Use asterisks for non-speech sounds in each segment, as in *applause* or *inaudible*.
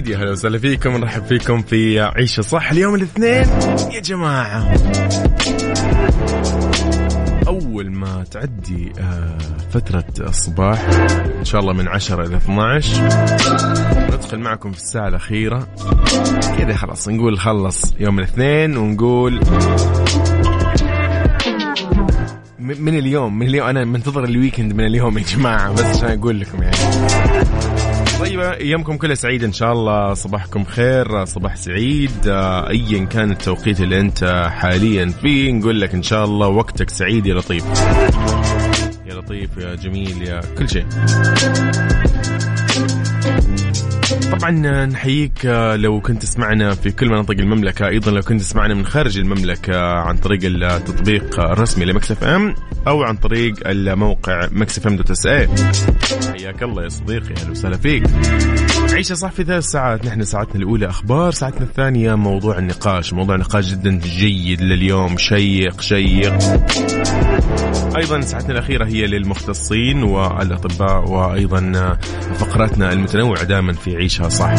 جديد. يا هلا وسهلا فيكم. نرحب فيكم في عيشة صح اليوم الاثنين. يا جماعة. أول ما تعدي آه، فترة الصباح إن شاء الله من 10 إلى 12 ندخل معكم في الساعة الأخيرة. كذا خلاص نقول خلص يوم الاثنين ونقول من اليوم من اليوم أنا منتظر الويكند من اليوم يا جماعة بس عشان أقول لكم يعني. طيب أيامكم كلها سعيدة إن شاء الله. صباحكم خير صباح سعيد. آه، ايا كان التوقيت اللي أنت حاليا فيه نقول لك إن شاء الله وقتك سعيد يا لطيف. يا لطيف يا جميل يا كل شيء. طبعا نحييك آه، لو كنت تسمعنا في كل مناطق المملكة أيضا لو كنت تسمعنا من خارج المملكة عن طريق التطبيق الرسمي لميكس أف أم أو عن طريق الموقع ميكس أف أم dot SA حياك الله يا صديقي أهلا وسهلا فيك. عيشة صح في ثلاث ساعات. نحن ساعتنا الأولى أخبار. ساعتنا الثانية موضوع النقاش. موضوع نقاش جدا جيد لليوم شيق شيق. أيضا ساعتنا الأخيرة هي للمختصين والأطباء وأيضا فقراتنا المتنوعة دائما في عيشها صح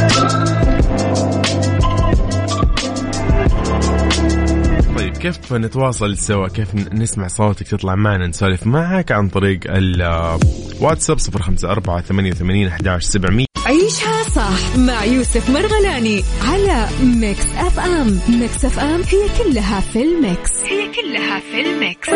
طيب كيف نتواصل سوا؟ كيف نسمع صوتك تطلع معنا نسولف معك عن طريق الواتساب 054 88 11 700 عيشها صح مع يوسف مرغلاني على ميكس أف أم. ميكس أف أم هي كلها في الميكس. هي كلها في الميكس.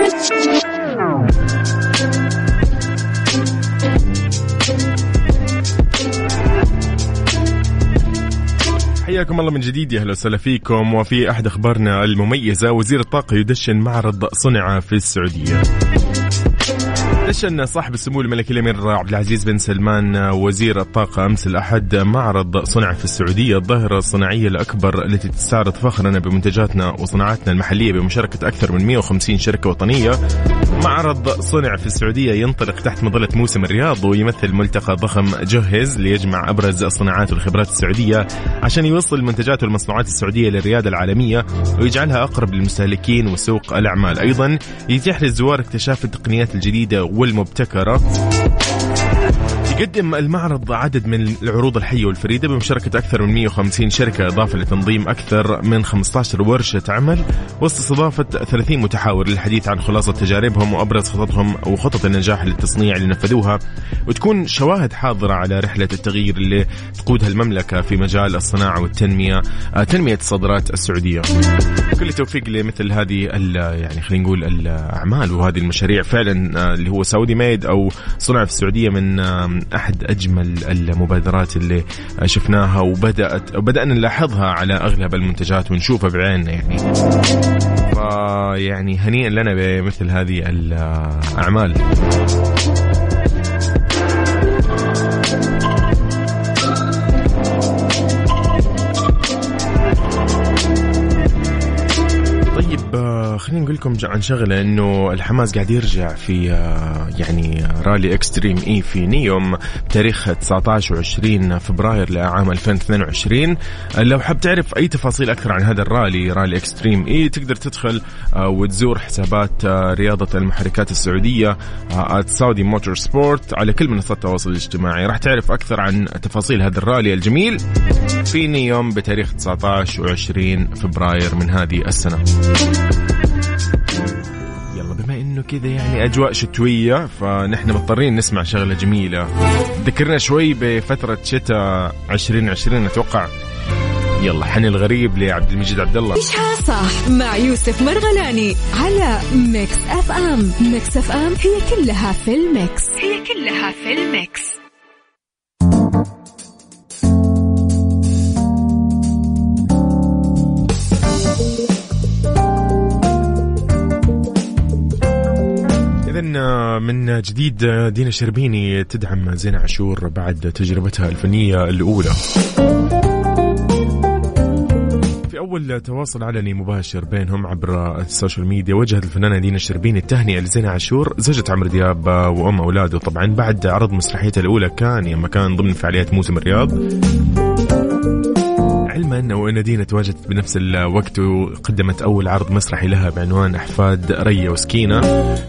حياكم الله من جديد يا أهلا وسهلا فيكم وفي أحد أخبارنا المميزة وزير الطاقة يدشن معرض صنع في السعودية. دشن صاحب السمو الملكي الأمير عبد العزيز بن سلمان وزير الطاقة أمس الأحد معرض صنع في السعودية الظاهرة الصناعية الأكبر التي تستعرض فخرنا بمنتجاتنا وصناعاتنا المحلية بمشاركة أكثر من 150 شركة وطنية. معرض صنع في السعودية ينطلق تحت مظلة موسم الرياض ويمثل ملتقى ضخم جهز ليجمع أبرز الصناعات والخبرات السعودية عشان يوصل المنتجات والمصنوعات السعودية للرياده العالمية ويجعلها أقرب للمستهلكين وسوق الأعمال، أيضا يتيح للزوار اكتشاف التقنيات الجديدة والمبتكرة. يقدم المعرض عدد من العروض الحية والفريدة بمشاركة أكثر من 150 شركة إضافة لتنظيم أكثر من 15 ورشة عمل وسط استضافة 30 متحاور للحديث عن خلاصة تجاربهم وأبرز خططهم وخطط النجاح للتصنيع اللي نفذوها. وتكون شواهد حاضرة على رحلة التغيير اللي تقودها المملكة في مجال الصناعة والتنمية آه، تنمية الصادرات السعودية. كل التوفيق لمثل هذه يعني خلينا نقول الأعمال وهذه المشاريع. فعلا آه، اللي هو سعودي ميد أو صنع في السعودية من أحد أجمل المبادرات اللي شفناها وبدأت وبدأنا نلاحظها على أغلب المنتجات ونشوفها بعيننا يعني. فيعني هنيئا لنا بمثل هذه الأعمال. آه، خلينا نقول لكم عن شغلة إنه الحماس قاعد يرجع في آه، يعني رالي Extreme E في نيوم بتاريخ 19 و20 فبراير لعام 2022 آه، لو حاب تعرف أي تفاصيل أكثر عن هذا الرالي رالي Extreme E تقدر تدخل آه، وتزور حسابات آه، رياضة المحركات السعودية Saudi Motorsport على كل منصات التواصل الاجتماعي. راح تعرف أكثر عن تفاصيل هذا الرالي الجميل في نيوم بتاريخ 19 و20 فبراير من هذه السنة. يلا بما إنه كذا يعني أجواء شتوية فنحن مضطرين نسمع شغلة جميلة. ذكرنا شوي بفترة شتاء 2020 أتوقع. يلا حني الغريب لعبد المجيد عبد الله عيشها صح مع يوسف مرغلاني على ميكس أف أم؟ ميكس أف أم هي كلها في الميكس. هي كلها في الميكس. من جديد آه، دينا شربيني تدعم زينة عاشور بعد تجربتها الفنية الأولى. في أول تواصل علني مباشر بينهم عبر ال social media وجهت الفنانة دينا الشربيني التهنئة لزينة عاشور زوجة عمرو دياب آه، وأم أولاده. طبعا بعد عرض مسرحيتها الأولى كان يوم كان ضمن فعاليات موسم الرياض. ان دينا تواجدت بنفس الوقت وقدمت أول عرض مسرحي لها بعنوان أحفاد ريا وسكينة.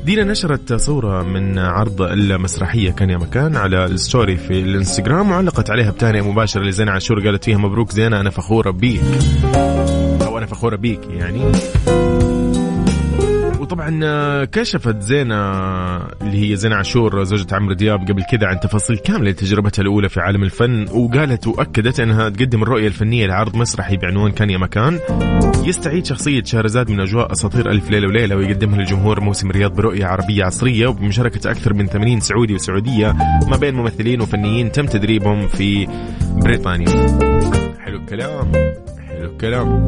دينا نشرت صورة من عرض المسرحية كان يا مكان على الستوري في الإنستغرام وعلقت عليها بتهنئة مباشرة لزينة عاشور قالت فيها مبروك زينة أنا فخورة بيك. أو أنا فخورة بيك يعني. وطبعا آه، كشفت زينة اللي هي زينة عاشور زوجة عمرو دياب قبل كذا عن تفاصيل كاملة لتجربتها الأولى في عالم الفن وقالت وأكدت أنها تقدم الرؤية الفنية لعرض مسرحي بعنوان كان يا مكان. يستعيد شخصية شهرزاد من أجواء أساطير ألف ليلة وليلة ويقدمها للجمهور موسم رياض برؤية عربية عصرية وبمشاركة أكثر من 80 سعودي وسعودية ما بين ممثلين وفنيين تم تدريبهم في بريطانيا. حلو الكلام حلو الكلام.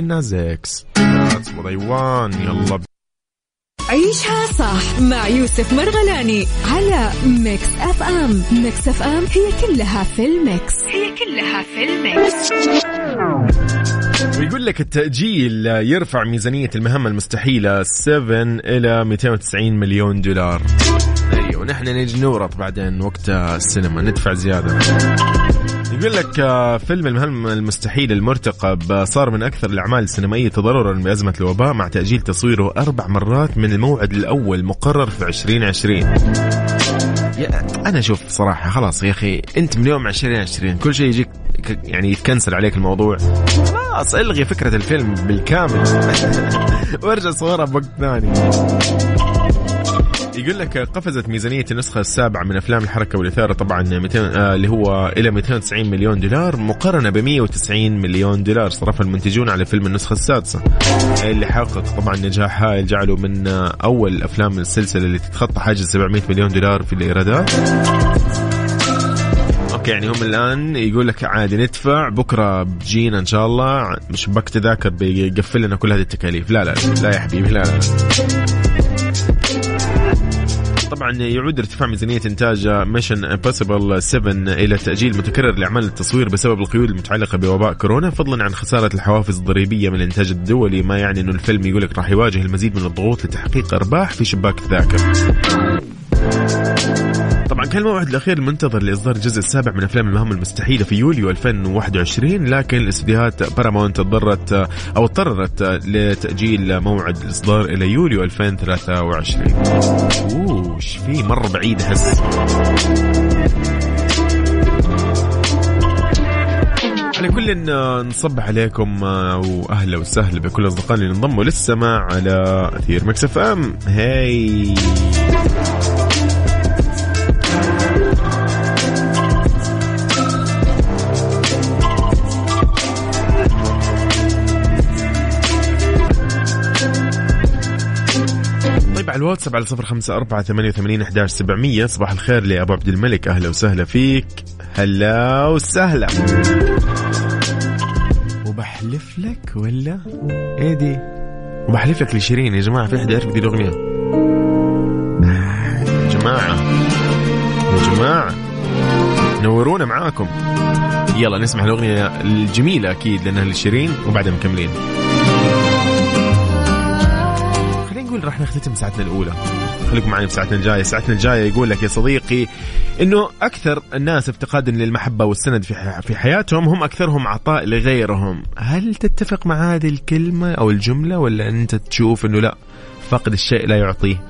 ناس وريوان يلا. عيشها صح مع يوسف مرغلاني على ميكس أف أم. ميكس أف أم هي كلها في الميكس. هي كلها في الميكس. ويقول لك التأجيل يرفع ميزانية المهمة المستحيلة 7 إلى 290 مليون دولار. أيوة ونحن نجي نورط بعدين وقت السينما. ندفع زيادة. يقول لك آه، فيلم المهمة المستحيل المرتقب صار من أكثر الأعمال السينمائية تضررا بأزمة الوباء مع تأجيل تصويره أربع مرات من الموعد الأول مقرر في 2020 يا أنا أشوف صراحة خلاص يا أخي أنت من يوم 2020 كل شيء يجيك يعني يتكنسل عليك الموضوع. خلاص إلغي فكرة الفيلم بالكامل. *laughs* وارجع صورها بوقت ثاني. يقول لك قفزت ميزانية النسخة السابعة من أفلام الحركة والإثارة طبعا 200 آه اللي هو إلى 290 مليون دولار مقارنة ب 190 مليون دولار. صرفها المنتجون على فيلم النسخة السادسة. اللي حقق طبعا نجاح هائل. جعله من أول أفلام السلسلة اللي تتخطى حاجز 700 مليون دولار في الإيرادات. okay يعني هم الآن يقول لك عادي ندفع بكرة بيجينا إن شاء الله. شباك تذاكر بيقفل لنا كل هذه التكاليف. لا لا لا يا حبيبي لا لا, لا. طبعا يعود ارتفاع ميزانية إنتاج Mission Impossible 7 إلى تأجيل متكرر لأعمال التصوير بسبب القيود المتعلقة بوباء كورونا فضلا عن خسارة الحوافز الضريبية من الإنتاج الدولي. ما يعني أنه الفيلم يقول لك راح يواجه المزيد من الضغوط لتحقيق أرباح في شباك التذاكر طبعا كان الموعد الأخير المنتظر لإصدار الجزء السابع من أفلام المهمه المستحيلة في يوليو 2021 لكن الاستديوهات بارامونت اضطرت أو اضطرت لتأجيل موعد الإصدار إلى يوليو 2023 أوه. في مره بعيد احس على كل آه، نصبح عليكم آه، وأهلا وسهلا بكل أصدقائنا اللي انضموا للسماع على أثير ميكس أف إم. hi. على الواتساب على صفر خمسة أربعة ثمانية وثمانين أحداش سبعمية. صباح الخير لأبو عبد الملك. أهلا وسهلا فيك. هلا وسهلا. وبحلف لك ولا؟ إيه دي؟ وبحلف لك لشيرين. يا جماعة في أحد يعرف دي الأغنية يا جماعة يا جماعة نورونا معاكم. يلا نسمع الأغنية الجميلة أكيد لأنها لشيرين وبعدها مكملين. راح نختتم ساعتنا الأولى. خليكم معي في ساعتنا الجاية. ساعتنا الجاية يقول لك يا صديقي إنه أكثر الناس افتقادا للمحبة والسند في في حياتهم هم أكثرهم عطاء لغيرهم. هل تتفق مع هذه الكلمة أو الجملة ولا أنت تشوف إنه لا فقد الشيء لا يعطيه؟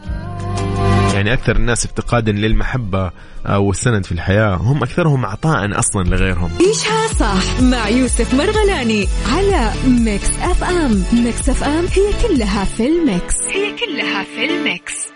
يعني أكثر الناس افتقادا للمحبة أو السند في الحياة هم أكثرهم عطاء أصلا لغيرهم. عيشها صح مع يوسف مرغلاني على Mix FM. Mix FM هي كلها في ال mix. هي كلها في الميكس.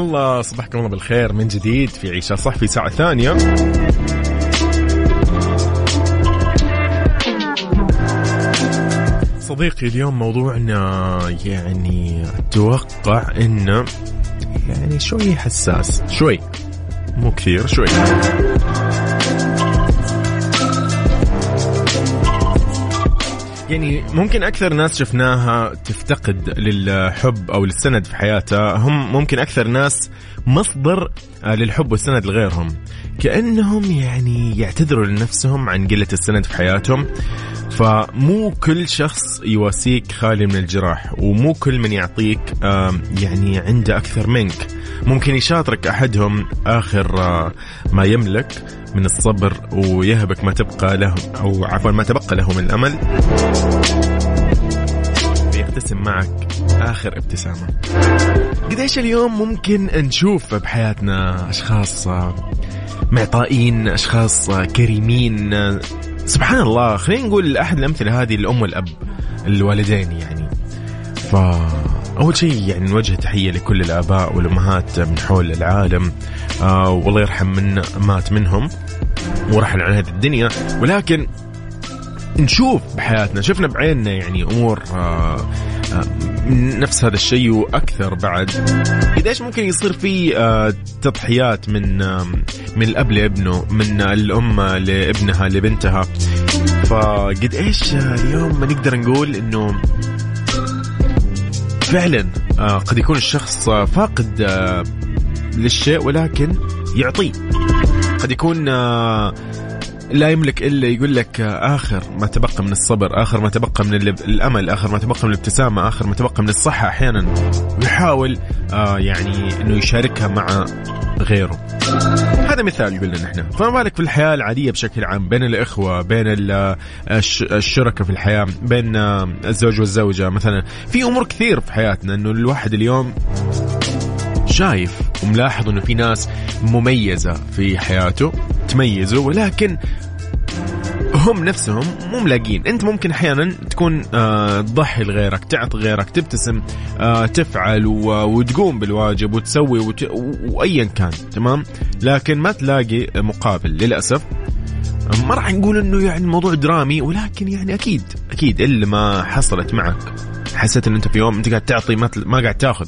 الله صباحكم الله بالخير من جديد في عيشة صح في ساعة ثانية. صديقي اليوم موضوعنا يعني أتوقع إنه يعني شوي حساس شوي مو كثير شوي. يعني ممكن أكثر ناس شفناها تفتقد للحب أو للسند في حياتها. هم ممكن أكثر ناس مصدر آه، للحب والسند لغيرهم. كأنهم يعني يعتذروا لنفسهم عن قلة السند في حياتهم. فمو كل شخص يواسيك خالي من الجراح ومو كل من يعطيك يعني عنده أكثر منك. ممكن يشاطرك أحدهم آخر آه، ما يملك من الصبر ويهبك ما تبقى له أو عفوا ما تبقى له من الأمل. يبتسم معك آخر ابتسامة. قديش اليوم ممكن نشوف بحياتنا أشخاص معطائين أشخاص كريمين سبحان الله خلينا نقول أحد الأمثلة هذه الام والأب الوالدين يعني. ف أول شيء يعني نوجه تحية لكل الآباء والأمهات من حول العالم. آه والله يرحم من مات منهم ورحل عن هذه الدنيا. ولكن نشوف بحياتنا شفنا بعيننا يعني أمور آه نفس هذا الشيء وأكثر بعد. قديش ممكن يصير في آه تضحيات من آه من الأب لابنه من الأم لابنها لبنتها؟ فقد إيش اليوم ما نقدر نقول إنه فعلا آه قد يكون الشخص فاقد آه للشيء ولكن يعطيه قد يكون آه لا يملك إلا يقول لك آخر ما تبقى من الصبر، آخر ما تبقى من الأمل، آخر ما تبقى من الابتسامة، آخر ما تبقى من الصحة أحيانا. ويحاول آه يعني إنه يشاركها مع غيره. هذا مثال قلنا نحن، فما بالك في الحياة العادية بشكل عام؟ بين الإخوة، بين الشركاء في الحياة، بين الزوج والزوجة مثلا، في أمور كثير في حياتنا إنه الواحد اليوم شايف وملاحظ إنه في ناس مميزة في حياته. تميزوا ولكن هم نفسهم مو ملاقين. انت ممكن أحيانا تكون آه تضحي لغيرك تعطي غيرك تبتسم آه تفعل وتقوم بالواجب وتسوي وت... وايا كان تمام؟ لكن ما تلاقي مقابل للأسف. ما راح نقول إنه يعني الموضوع درامي ولكن يعني أكيد أكيد إلا ما حصلت معك. حسيت إن أنت في يوم أنت قاعد تعطي ما, ما قاعد تاخذ.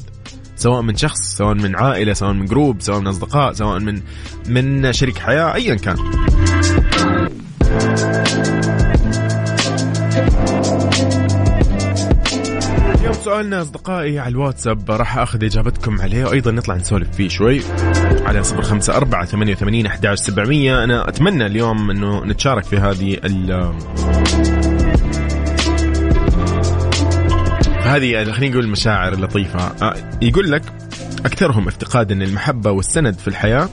سواء من شخص سواء من عائلة سواء من جروب سواء من أصدقاء سواء من من شريك حياة ايا كان. اليوم سؤالنا أصدقائي على الواتساب راح أخذ إجابتكم عليه وأيضا نطلع نسولف فيه شوي. على صفر خمسة أربعة ثمانية وثمانين أحد سبعمية أنا أتمنى اليوم أنه نتشارك في هذه هذه خلينا نقول المشاعر اللطيفة. آه، يقول لك أكثرهم افتقادا للمحبة والسند في الحياة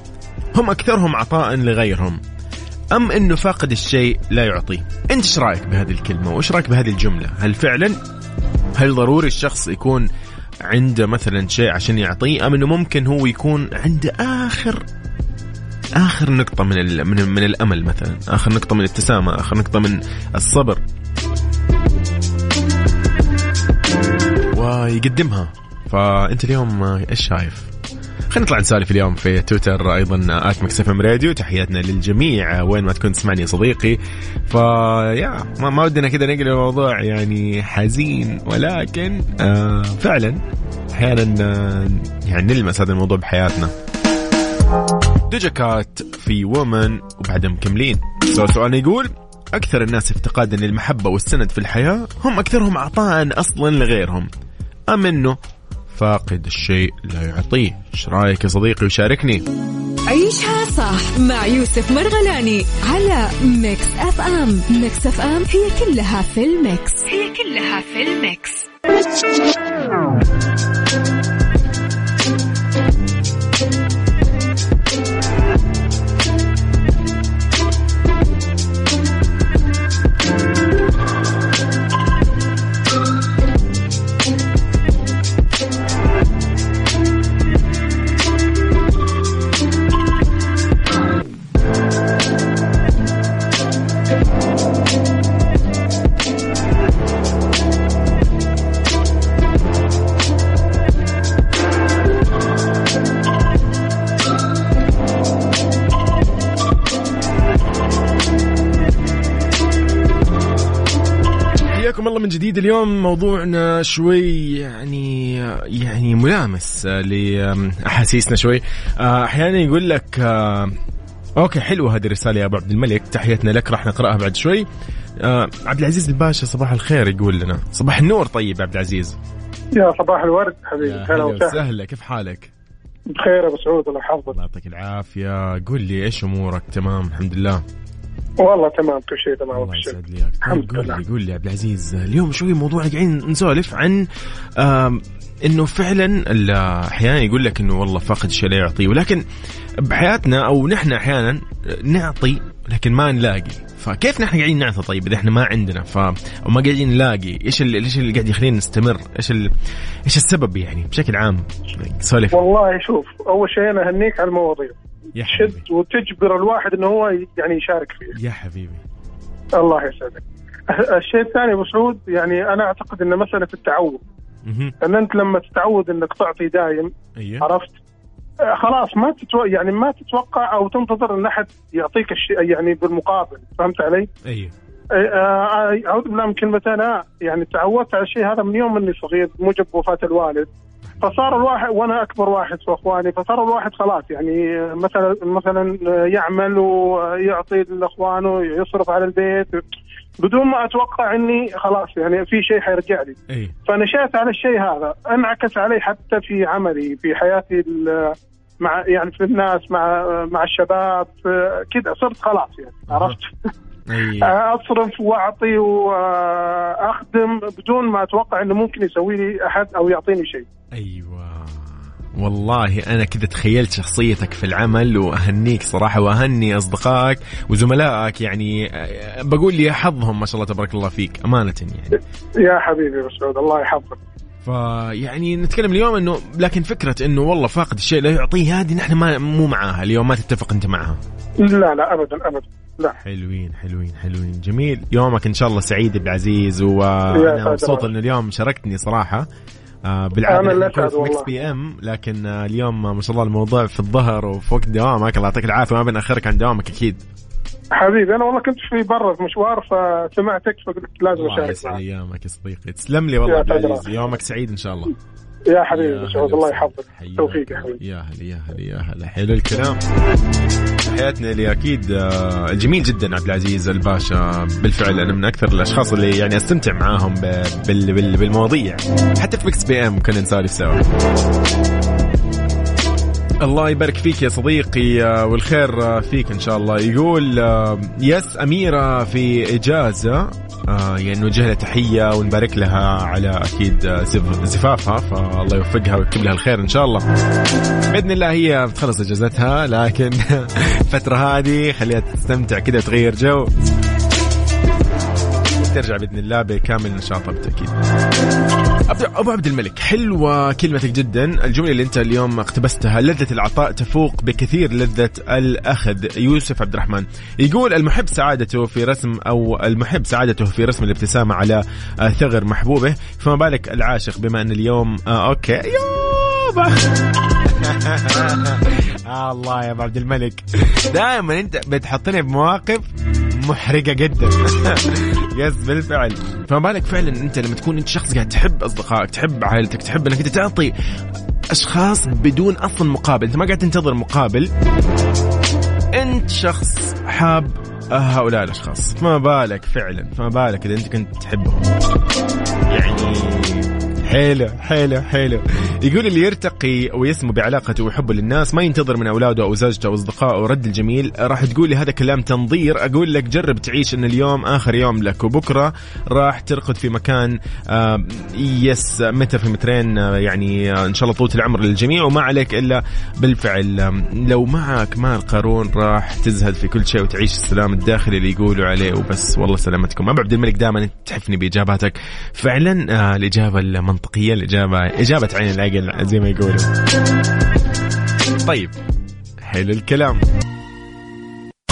هم أكثرهم عطاء لغيرهم. أم أنه فاقد الشيء لا يعطيه أنت إيش رأيك بهذه الكلمة؟ وإيش رأيك بهذه الجملة؟ هل فعلا؟ هل ضروري الشخص يكون عنده مثلا شيء عشان يعطيه أم أنه ممكن هو يكون عنده آخر آخر نقطة من من, من الأمل مثلا؟ آخر نقطة من الابتسامة آخر نقطة من الصبر. ويقدمها فأنت اليوم إيش شايف؟ خلينا نطلع نسولف اليوم في تويتر أيضا at Mix FM Radio. تحياتنا للجميع وين ما تكون تسمعني يا صديقي. فيا ما, ما ودنا كذا نقل الموضوع يعني حزين ولكن آه فعلا أحيانا آه يعني نلمس هذا الموضوع بحياتنا. Doja Cat في Woman وبعدها مكملين سؤالنا يقول أكثر الناس افتقادا للمحبة والسند في الحياة؟ هم أكثرهم عطاء أصلا لغيرهم. أم أنه فاقد الشيء لا يعطيه؟ إيش رأيك يا صديقي؟ وشاركني. عيشها صح مع يوسف مرغلاني على Mix FM. Mix FM هي كلها في ال mix. هي كلها في ال mix. جديد اليوم موضوعنا شوي يعني يعني ملامس لأحاسيسنا شوي. آه، أحيانا يقول لك آه، أوكي حلوة هذه الرسالة يا أبو عبد الملك. تحياتنا لك راح نقرأها بعد شوي. آه، عبد العزيز الباشا صباح الخير يقول لنا. صباح النور طيب يا عبد العزيز. يا صباح الورد حبيبي. هلا وسهلا. كيف حالك؟ بخير أبو سعود الله يحفظك. الله يعطيك العافية. قول لي إيش أمورك؟ تمام الحمد لله. والله تمام كل شيء تمام الله يسعد لي الحمد لله قول لي قول لي عبد العزيز اليوم شوي موضوع قاعدين نسولف عن إنه فعلا أحيانا يقول لك إنه والله فاقد الشيء لا يعطيه ولكن بحياتنا أو نحن أحيانا نعطي لكن ما نلاقي. فكيف نحن قاعدين نعطي طيب إذا إحنا ما عندنا؟ ف أو ما قاعدين نلاقي. إيش اللي إيش اللي قاعد يخلينا نستمر؟ إيش ال... إيش السبب يعني بشكل عام؟ سولف. والله شوف أول شيء أنا أهنيك على المواضيع. تشد وتجبر الواحد إنه هو يعني يشارك فيه. يا حبيبي. الله يسعدك. الشيء الثاني أبو سعود يعني أنا أعتقد إن مسألة التعود. إن أنت لما تتعود إنك تعطي دايم أيه. عرفت؟ آه، خلاص ما تتو... يعني ما تتوقع أو تنتظر إن أحد يعطيك الشيء يعني بالمقابل. فهمت علي؟ أيوه. أعوذ بالله من كلمه أنا يعني تعودت على الشيء هذا من يوم إني صغير موجب وفاة الوالد. فصار الواحد وأنا أكبر واحد في إخواني فصار الواحد خلاص. يعني مثلا مثلا يعمل ويعطي لإخوانه يصرف على البيت. بدون ما أتوقع إني خلاص يعني في شيء حيرجع لي. أي. فنشأت على الشيء هذا. أنعكس علي حتى في عملي في حياتي مع يعني في الناس مع مع الشباب كذا صرت خلاص يعني عرفت؟ أيه. *laughs* أصرف وأعطي واخدم بدون ما أتوقع إنه ممكن يسوي لي أحد أو يعطيني شيء. أيوه. والله أنا كذا تخيلت شخصيتك في العمل وأهنيك صراحة وأهني أصدقائك وزملائك يعني بقول لي حظهم ما شاء الله تبارك الله فيك أمانة يعني. يا حبيبي مسعود الله يحفظك. فيعني نتكلم اليوم إنه لكن فكرة إنه والله فاقد الشيء لا يعطيه هذه نحن ما مو معاها اليوم ما تتفق أنت معها لا لا ابدا ابدا لا. حلوين حلوين حلوين جميل. يومك إن شاء الله سعيد عبد العزيز وأنا مبسوط انه اليوم شاركتني صراحة. آه بالعادة أنا في Mix PM لكن آه اليوم ما شاء الله الموضوع في الظهر وفي وقت دوامك. الله يعطيك العافية ما بنأخرك عن دوامك أكيد. حبيبي أنا والله كنت في برا في مشوار فسمعتك فقلت لازم أشارك الله يسعد أيامك يا صديقي. تسلم لي والله عبد العزيز يومك سعيد إن شاء الله. يا حبيبي مسعود الله يحفظك. توفيق يا حبيبي. يا هلا يا هلا يا هلا. حلو الكلام. حياتنا اللي أكيد آه، جميل جدا عبد العزيز الباشا. بالفعل أنا من أكثر الأشخاص اللي يعني أستمتع معاهم بالمواضيع. حتى في Mix PM كنا نسولف سوا. الله يبارك فيك يا صديقي آه، والخير آه، فيك إن شاء الله. يقول yes أميرة في إجازة آه يعني نوجه لها تحية ونبارك لها على أكيد زفافها فالله يوفقها ويكتب لها الخير إن شاء الله. بإذن الله هي بتخلص إجازتها لكن *laughs* الفترة هذه خليها تستمتع كده تغير جو. ترجع بإذن الله بكامل نشاطها بالتأكيد. أبو عبد الملك حلوة كلمتك جدا. الجملة اللي أنت اليوم اقتبستها لذة العطاء تفوق بكثير لذة الأخذ. يوسف عبد الرحمن يقول المحب سعادته في رسم أو المحب سعادته في رسم الابتسامة على ثغر محبوبه. فما بالك العاشق بما أن اليوم آه أوكي. يابا! *laughs* آه الله يا أبو عبد الملك. دائما أنت بتحطني بمواقف محرقه جدا. *laughs* يس بالفعل. فما بالك فعلا أنت لما تكون أنت شخص قاعد تحب أصدقائك تحب عائلتك تحب أنك أنت تعطي أشخاص بدون أصلا مقابل. أنت ما قاعد تنتظر مقابل. أنت شخص حاب هؤلاء الأشخاص. فما بالك فعلا فما بالك إذا أنت كنت تحبهم. يعني حلو حلو حلو يقول اللي يرتقي ويسمو بعلاقته وحبه للناس ما ينتظر من أولاده أو زوجته أو أصدقائه رد الجميل. راح تقول لي هذا كلام تنظير. أقول لك جرب تعيش إن اليوم آخر يوم لك وبكرة راح ترقد في مكان يس متر في مترين آه يعني آه إن شاء الله طولة العمر للجميع وما عليك إلا بالفعل. لو معك مال قارون راح تزهد في كل شيء وتعيش السلام الداخلي اللي يقولوا عليه. وبس والله سلامتكم. أبو عبد الملك دائما تحفني بإجاباتك. فعلا آه الإجابة المنطقية. الاجابه إجابة عين العقل زي ما يقولوا. طيب حلو الكلام.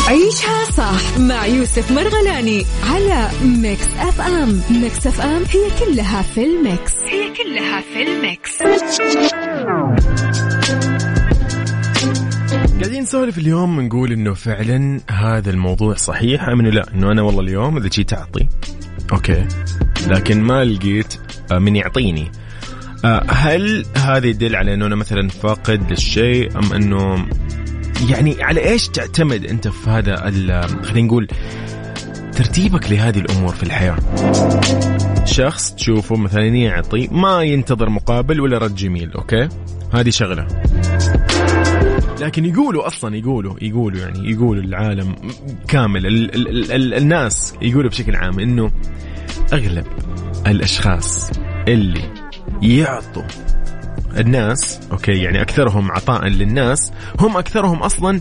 عيشها صح مع يوسف مرغلاني على Mix FM. Mix FM هي كلها في ال mix. هي كلها في ال mix. قاعدين نسولف اليوم نقول إنه فعلا هذا الموضوع صحيح أم إنه لا؟ إنه أنا والله اليوم إذا جيت اعطي okay لكن ما لقيت من يعطيني. آه، هل هذا يدل على أنه أنا مثلا فاقد للشيء أم أنه يعني على إيش تعتمد أنت في هذا خلينا نقول ترتيبك لهذه الأمور في الحياة؟ شخص تشوفه مثلا يعطي ما ينتظر مقابل ولا رد جميل أوكي؟ هذه شغلة. لكن يقولوا أصلا يقولوا يقولوا يعني يقولوا العالم كامل ال ال ال الناس يقولوا بشكل عام إنه أغلب الأشخاص اللي يعطوا الناس أوكي يعني أكثرهم عطاء للناس هم أكثرهم أصلا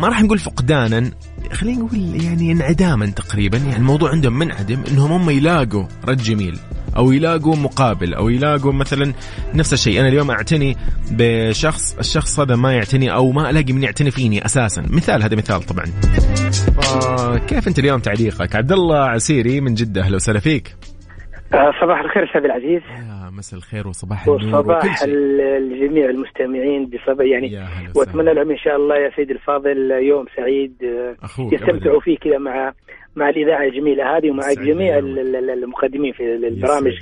ما راح نقول فقدانا خلينا نقول يعني انعداما تقريبا يعني الموضوع عندهم منعدم إنهم هم يلاقوا رد جميل. أو يلاقوا مقابل أو يلاقوا مثلا نفس الشيء. أنا اليوم أعتني بشخص الشخص هذا ما يعتني أو ما ألاقي من يعتني فيني أساسا. مثال هذا مثال طبعا. كيف أنت اليوم تعليقك؟ عبد الله عسيري من جدة أهلا وسهلا فيك. آه، صباح الخير أستاذ العزيز. يا مساء الخير وصباح النور وصباح الجميع المستمعين بصباح يعني وأتمنى لهم إن شاء الله يا سيدي الفاضل يوم سعيد آه، يستمتعوا فيه كذا مع مع الإذاعة الجميلة هذه ومع جميع المقدمين في البرامج.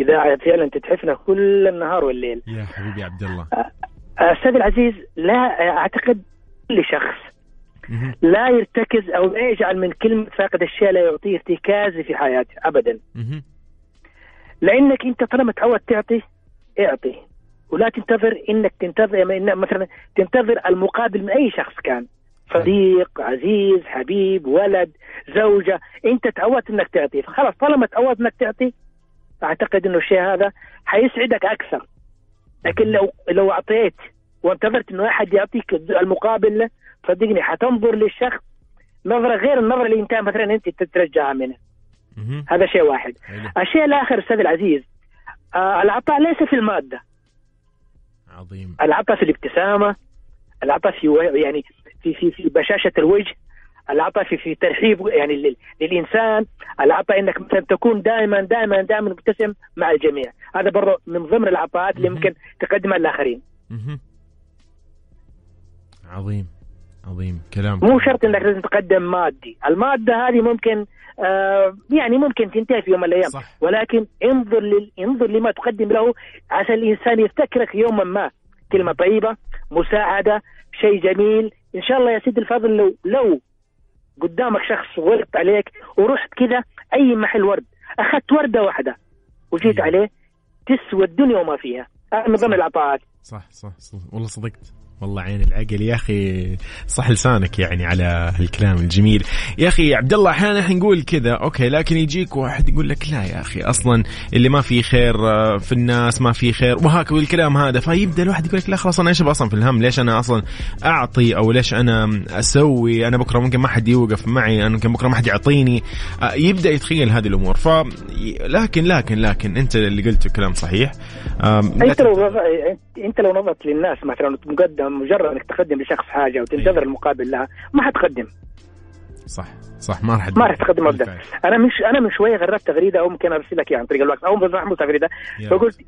إذاعة فعلا تتحفنا كل النهار والليل. يا حبيبي عبد الله أستاذ العزيز لا أعتقد كل شخص لا يرتكز أو لا يجعل من كلمة فاقد الشيء لا يعطيه ارتكاز في حياته ابدا. لأنك أنت طالما تعود تعطي اعطي. ولا تنتظر إنك تنتظر مثلا تنتظر المقابل من أي شخص كان. صديق عزيز حبيب ولد زوجة. إنت تعودت إنك تعطي. فخلاص طالما تعودت إنك تعطي أعتقد إنه الشيء هذا حيسعدك أكثر. لكن لو لو أعطيت وانتظرت إنه أحد يعطيك المقابل صدقني حتنظر للشخص نظرة غير النظرة اللي انت مثلا أنت تترجعها منه. هذا شيء واحد. الشيء الآخر أستاذ العزيز آه العطاء ليس في المادة. عظيم. العطاء في الابتسامة. العطاء في يعني في في في بشاشة الوجه العطاء في في ترحيب يعني للإنسان العطاء إنك مثلا تكون دائما دائما دائما مبتسم مع الجميع. هذا برضه من ضمن العطاءات اللي ممكن تقدمها للاخرين عظيم عظيم كلام. مو شرط إنك لازم تقدم مادي. المادة هذه ممكن آه يعني ممكن تنتهي في يوم من الأيام. صح. ولكن انظر لل... انظر لما تقدم له عشان الإنسان يفتكرك يوما ما. كلمة طيبة مساعدة شيء جميل إن شاء الله يا سيدي الفاضل لو لو قدامك شخص ورد عليك ورحت كذا أي محل ورد أخذت وردة واحدة وجيت. عليه تسوى الدنيا وما فيها. هذا من ضمن العطاءات. صح صح صح. والله صدقت. والله عين العقل. يا أخي صح لسانك يعني على هالكلام الجميل. يا أخي عبد الله أحيانا إحنا نقول كذا أوكي لكن يجيك واحد يقول لك لا يا أخي أصلا اللي ما في خير آه، في الناس ما في خير وهكذا الكلام هذا فيبدأ الواحد يقول لك لا خلاص أنا إيش أصلا في الهم؟ ليش أنا أصلا أعطي أو ليش أنا أسوي؟ أنا بكرة ممكن ما حد يوقف معي أنا ممكن بكرة ما حد يعطيني. آه، يبدأ يتخيل هذه الأمور. ف لكن لكن لكن أنت اللي قلته كلام صحيح. أنت لو أنت لو نظرت للناس مثلا تقدم مجرد انك تقدم لشخص حاجة وتنتظر أيه. المقابل لها ما حتقدم صح صح ما راح ما راح تقدم ابدا أنا مش أنا من شوية غردت تغريدة أو ممكن أرسل لك عن طريق الوقت أو محمود تغريدة. فقلت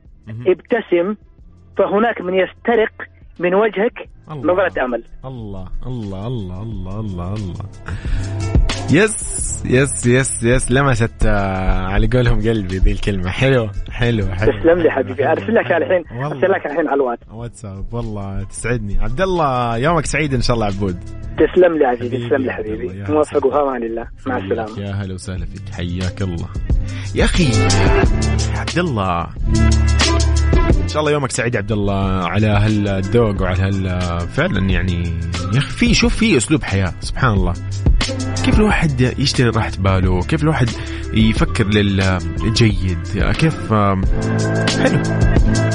ابتسم فهناك من يسترق من وجهك الله. نظرة أمل. الله الله الله الله الله الله. yes yes yes yes. لمست آه، على قولهم قلبي ذي الكلمة. حلو حلو حلو. تسلم لي حبيبي. *laughs* أرسل لك الحين. أرسل لك الحين على الواتس. واتساب والله تسعدني. عبد الله يومك سعيد إن شاء الله عبود. تسلم لي عزيزي حبيبي تسلم لي حبيبي. موفق. وفي أمان الله. مع السلامة. يا هلا وسهلا فيك. حياك الله. يا أخي عبد الله. إن شاء الله يومك سعيد عبد الله. على هالذوق وعلى هال فعلا يعني يا أخي في شوف في أسلوب حياة. سبحان الله. كيف الواحد يشتري راحة باله؟ كيف الواحد يفكر للجيد كيف حلو.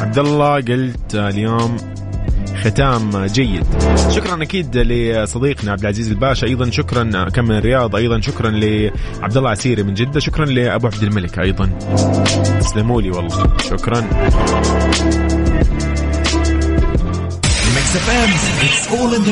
عبد الله قلت اليوم ختام جيد. شكرا أكيد لصديقنا عبد العزيز الباشا. أيضا شكرا كم من الرياض. أيضا شكرا لعبد الله عسيري من جدة. شكرا لأبو عبد الملك أيضا. تسلموا لي والله. شكرا. Mix FM it's all in the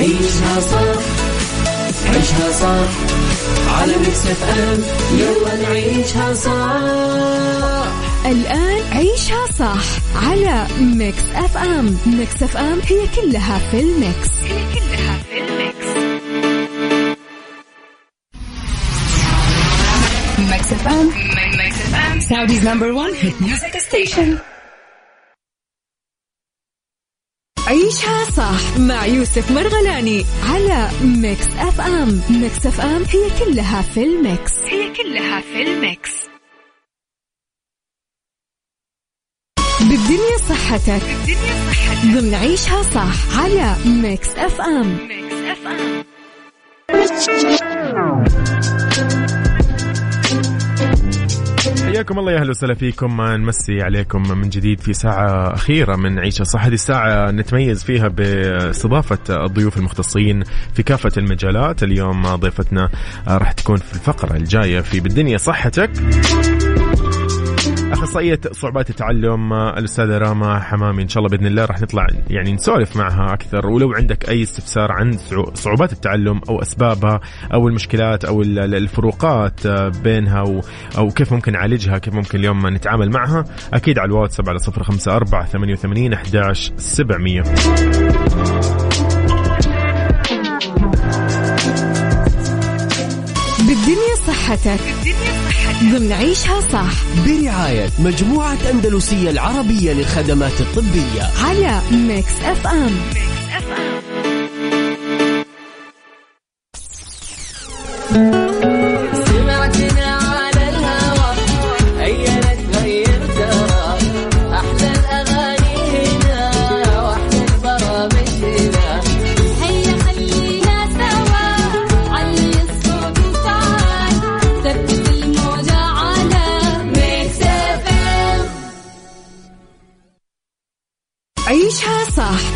عيشها صح عيشها صح على Mix FM يلا نعيشها صح الآن عيشها صح على Mix FM Mix FM هي كلها في ال mix هي كلها في ال mix. Mix FM. Saudi's number one hit music station. عيشها صح مع يوسف مرغلاني على Mix FM. Mix FM هي كلها في ال mix. هي كلها في ال mix. بالدنيا صحتك. بالدنيا صحتك. ضمن عيشها صح على Mix FM. ميكس أف أم. حياكم الله يا أهلا وسهلا فيكم. نمسي عليكم من جديد في ساعة أخيرة من عيشة. صح هذه الساعة نتميز فيها باستضافة الضيوف المختصين في كافة المجالات. اليوم ضيفتنا راح تكون في الفقرة الجاية في بالدنيا. صحتك؟ أخصائية صعوبات التعلم الأستاذة راما حمامي. إن شاء الله بإذن الله راح نطلع يعني نسولف معها أكثر. ولو عندك أي استفسار عن صعو- صعوبات التعلم أو أسبابها أو المشكلات أو ال- ال- الفروقات بينها و- أو كيف ممكن نعالجها كيف ممكن اليوم نتعامل معها أكيد على الواتساب على 054 88 11 700 بالدنيا صحتك بالدنيا صحتك. ضمن عيشها صح. برعاية مجموعة أندلسية العربية للخدمات الطبية. على Mix FM سمعتنا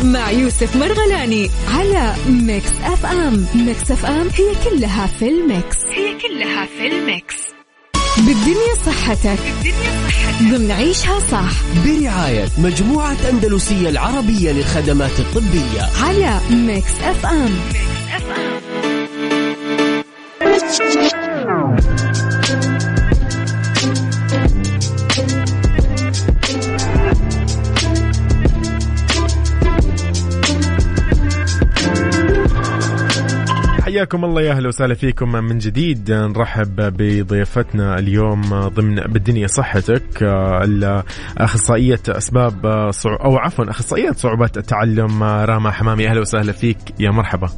مع يوسف مرغلاني على ميكس أف أم. ميكس أف أم هي كلها في ال mix. هي كلها في ال mix. بالدنيا صحتك. بالدنيا صحتك. ضمن عيشها صح. برعاية مجموعة أندلسية العربية للخدمات الطبية. على Mix FM. حياكم الله يا أهلا وسهلا فيكم من جديد. نرحب بضيفتنا اليوم ضمن بالدنيا صحتك أخصائية أسباب أو عفوا أخصائية صعوبات التعلم راما حمامي. أهلا وسهلا فيك. يا مرحبا.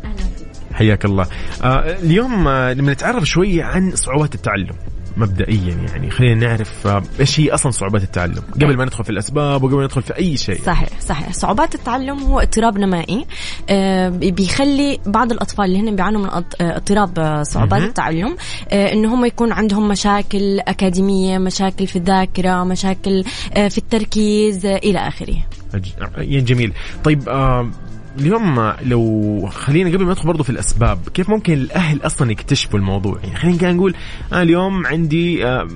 حياك الله. آه، اليوم نتعرف شوي عن صعوبات التعلم. مبدئيا يعني. خلينا نعرف آه، إيش هي أصلا صعوبات التعلم؟ قبل ما ندخل في الأسباب وقبل ما ندخل في أي شيء. صحيح صحيح. صعوبات التعلم هو اضطراب نمائي آه، بيخلي بعض الأطفال اللي هن بيعانوا من اض- آه، اضطراب صعوبات. التعلم ان هم يكون عندهم مشاكل أكاديمية مشاكل في الذاكرة مشاكل في التركيز إلى آخره. جميل. طيب اليوم آه، لو خلينا قبل ما ندخل برضو في الأسباب كيف ممكن الأهل أصلا يكتشفوا الموضوع؟ يعني خلينا نقول أنا اليوم عندي آه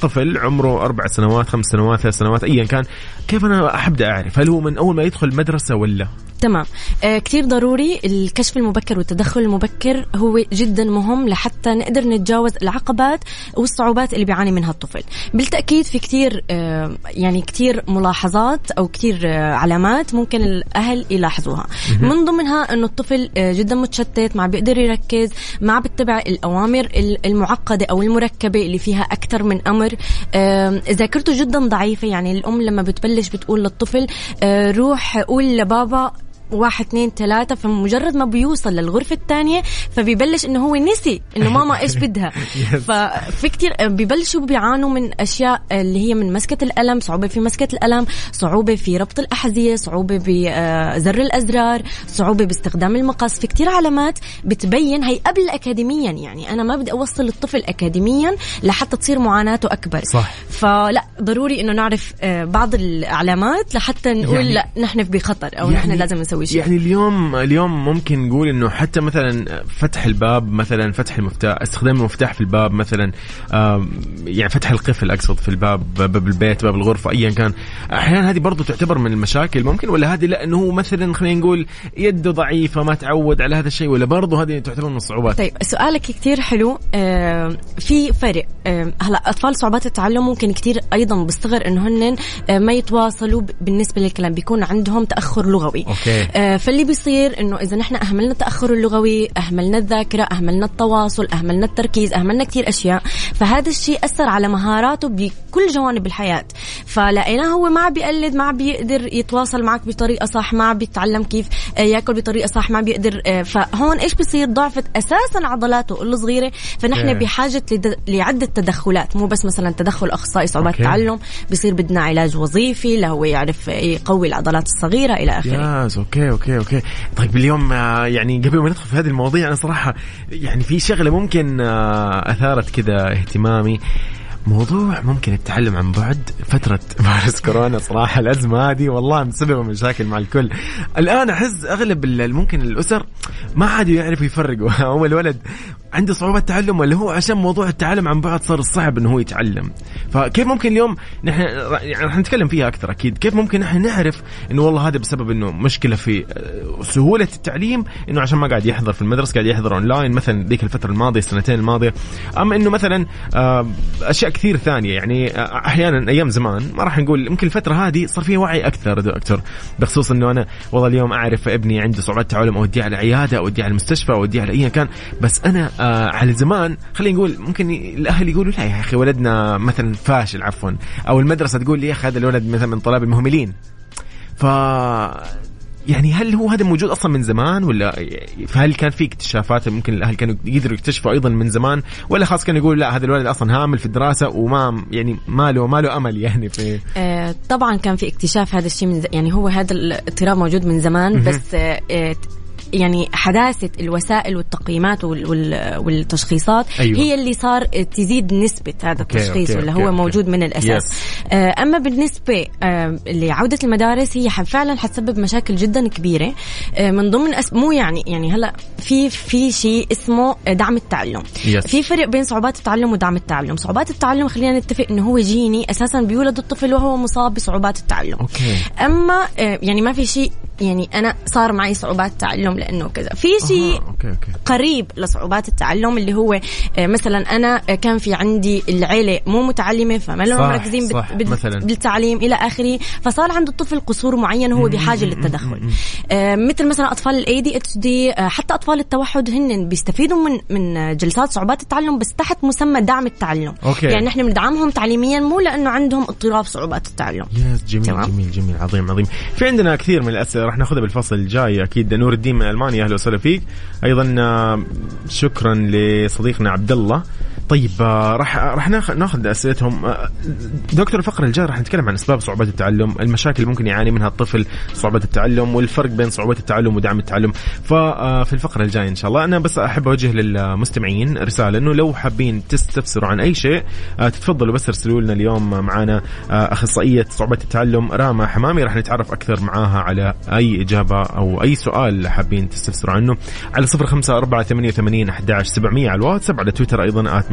طفل عمره أربع سنوات خمس سنوات ثلاث سنوات ايا كان كيف أنا أبدأ أعرف؟ هل هو من أول ما يدخل المدرسة ولا؟ تمام. آه كتير ضروري الكشف المبكر والتدخل المبكر هو جدا مهم لحتى نقدر نتجاوز العقبات والصعوبات اللي بيعاني منها الطفل. بالتأكيد في كتير آه يعني كتير ملاحظات أو كتير آه علامات ممكن الأهل يلاحظوها. من ضمنها أنه الطفل آه جدا متشتت ما بيقدر يركز ما بيتبع الأوامر ال- المعقدة أو المركبة اللي فيها أكثر من أمر. آه ذاكرته جدا ضعيفة يعني الأم لما بتبلش بتقول للطفل آه روح قول لبابا واحد اثنين ثلاثة فمجرد ما بيوصل للغرفة الثانية فبيبلش إنه هو نسي إنه ماما إيش *laughs* بدها. ففي كتير بيبلشوا بيعانوا من أشياء اللي هي من مسكة القلم صعوبة في مسكة القلم صعوبة في ربط الأحذية صعوبة بزر الأزرار صعوبة باستخدام المقص. في كتير علامات بتبين هي قبل أكاديميا يعني أنا ما بدي أوصل الطفل أكاديميا لحتى تصير معاناته أكبر. صح. فلا ضروري إنه نعرف آه، بعض العلامات لحتى نقول يعني- لا نحن بخطر أو نحن لازم نسوي شيء. يعني اليوم اليوم ممكن نقول إنه حتى مثلا فتح الباب مثلا فتح المفتاح استخدام المفتاح في الباب مثلا يعني فتح القفل اقصد في الباب باب البيت باب الغرفة ايا كان. أحيانا هذه برضو تعتبر من المشاكل ممكن ولا هذه لا انه هو مثلا خلينا نقول يده ضعيفة ما تعود على هذا الشيء ولا برضو هذه تعتبر من الصعوبات؟ طيب سؤالك كتير حلو. آه في فرق. آه هلا أطفال صعوبات التعلم ممكن كتير أيضا بصغر انه هن ما يتواصلوا بالنسبة للكلام بيكون عندهم تأخر لغوي. أوكي. آه فاللي بيصير إنه إذا نحن أهملنا التأخر اللغوي أهملنا الذاكرة أهملنا التواصل أهملنا التركيز أهملنا كتير أشياء فهذا الشيء أثر على مهاراته بكل جوانب الحياة. فلقيناه هو ما عم بيقلد ما عم بيقدر يتواصل معك بطريقة صح ما عم بيتعلم كيف آه، يأكل بطريقة صح ما بيقدر آه، فهون إيش بيصير ضعفت أساسا عضلاته الصغيرة. فنحن. بحاجة لعدة تدخلات مو بس مثلا تدخل أخصائي صعوبات okay. التعلم بيصير بدنا علاج وظيفي لهو يعرف يقوي العضلات الصغيرة إلى آخره. yes okay okay okay. طيب اليوم آه، يعني قبل ما ندخل في هذه المواضيع أنا صراحة يعني في شغلة ممكن آه، أثارت كذا اهتمامي. موضوع ممكن التعلم عن بعد فترة *laughs* فيروس كورونا صراحة الأزمة هذه والله مسببة مشاكل مع الكل. الآن أحس أغلب ممكن الأسر ما عاد يعرفوا يفرقوا. *laughs* هو الولد عنده صعوبة تعلم ولا هو عشان موضوع التعلم عن بعد صار صعب إنه هو يتعلم. فكيف ممكن اليوم نحن يعني رح نتكلم فيها أكثر أكيد. كيف ممكن نحن نعرف إنه والله هذا بسبب إنه مشكلة في آه، سهولة التعليم إنه عشان ما قاعد يحضر في المدرسة قاعد يحضر أونلاين مثلا ذيك الفترة الماضية السنتين الماضية. اما إنه مثلا آه، أشياء كثير ثانية يعني آه، أحيانا أيام زمان ما راح نقول يمكن الفترة هذه صار فيها وعي أكثر دكتور. بخصوص إنه أنا والله اليوم أعرف ابني عنده صعوبات تعلم أوديه على عيادة أوديه على المستشفى أوديه على ايا كان بس أنا آه على زمان خلينا نقول ممكن الأهل يقولوا لا يا أخي ولدنا مثلا فاشل عفوا. أو المدرسة تقول لي يا أخي هذا الولد مثلا من طلاب المهملين. ف يعني هل هو هذا موجود أصلا من زمان ولا فهل كان في اكتشافات ممكن الأهل كانوا يقدروا يكتشفوا أيضا من زمان؟ ولا خلاص كانوا يقولوا لا هذا الولد أصلا هامل في الدراسة وما يعني ما له ما له أمل يعني في آه، طبعا كان في اكتشاف هذا الشيء من ز... يعني هو هذا الاضطراب موجود من زمان بس آه، آه، يعني حداثة الوسائل والتقييمات وال- وال- والتشخيصات أيوة. هي اللي صار تزيد نسبة هذا التشخيص أوكي، هو. موجود من الأساس. آه، أما بالنسبة آه، لعودة المدارس هي فعلا حتسبب مشاكل جدا كبيرة. آه، من ضمن أس... مو يعني يعني هلأ في في شيء اسمه دعم التعلم. Yes. في فرق بين صعوبات التعلم ودعم التعلم. صعوبات التعلم خلينا نتفق إنه هو جيني أساسا بيولد الطفل وهو مصاب بصعوبات التعلم. أوكي. أما يعني ما في شيء يعني أنا صار معي صعوبات تعلم لأنه كذا. في شيء قريب لصعوبات التعلم اللي هو آه، مثلا أنا آه، كان في عندي العيلة مو متعلمة فما لهم مركزين صح، مثلاً. بالتعليم إلى آخره. فصار عند الطفل قصور معين هو بحاجه للتدخل. آه، مثل مثلا أطفال ال ADHD حتى أطفال التوحد هن بيستفيدوا من من جلسات صعوبات التعلم بس تحت مسمى دعم التعلم. أوكي. يعني نحن بندعمهم تعليميا مو لأنه عندهم اضطراب صعوبات التعلم. يس جميل تمام. جميل جميل عظيم عظيم. في عندنا كثير من الأسئلة. راح ناخذها بالفصل الجاي. أكيد نور الدين من ألمانيا أهلا وسهلا فيك. أيضا شكرا لصديقنا عبد الله طيب آه، راح راح ناخذ أسئلتهم. آه، دكتور الفقره الجايه راح نتكلم عن أسباب صعوبات التعلم، المشاكل اللي ممكن يعاني منها الطفل صعوبات التعلم والفرق بين صعوبات التعلم ودعم التعلم، ففي الفقرة الجاية إن شاء الله أنا بس أحب أوجه للمستمعين رسالة إنه لو حابين تستفسروا عن أي شيء آه، تتفضلوا بس ارسلوا لنا اليوم معنا آه، أخصائية صعوبات التعلم راما حمامي راح نتعرف أكثر معاها على أي إجابة أو أي سؤال حابين تستفسروا عنه. على صفر خمسة أربعة ثمانية وثمانين أحد سبعمية على الواتساب على تويتر أيضا at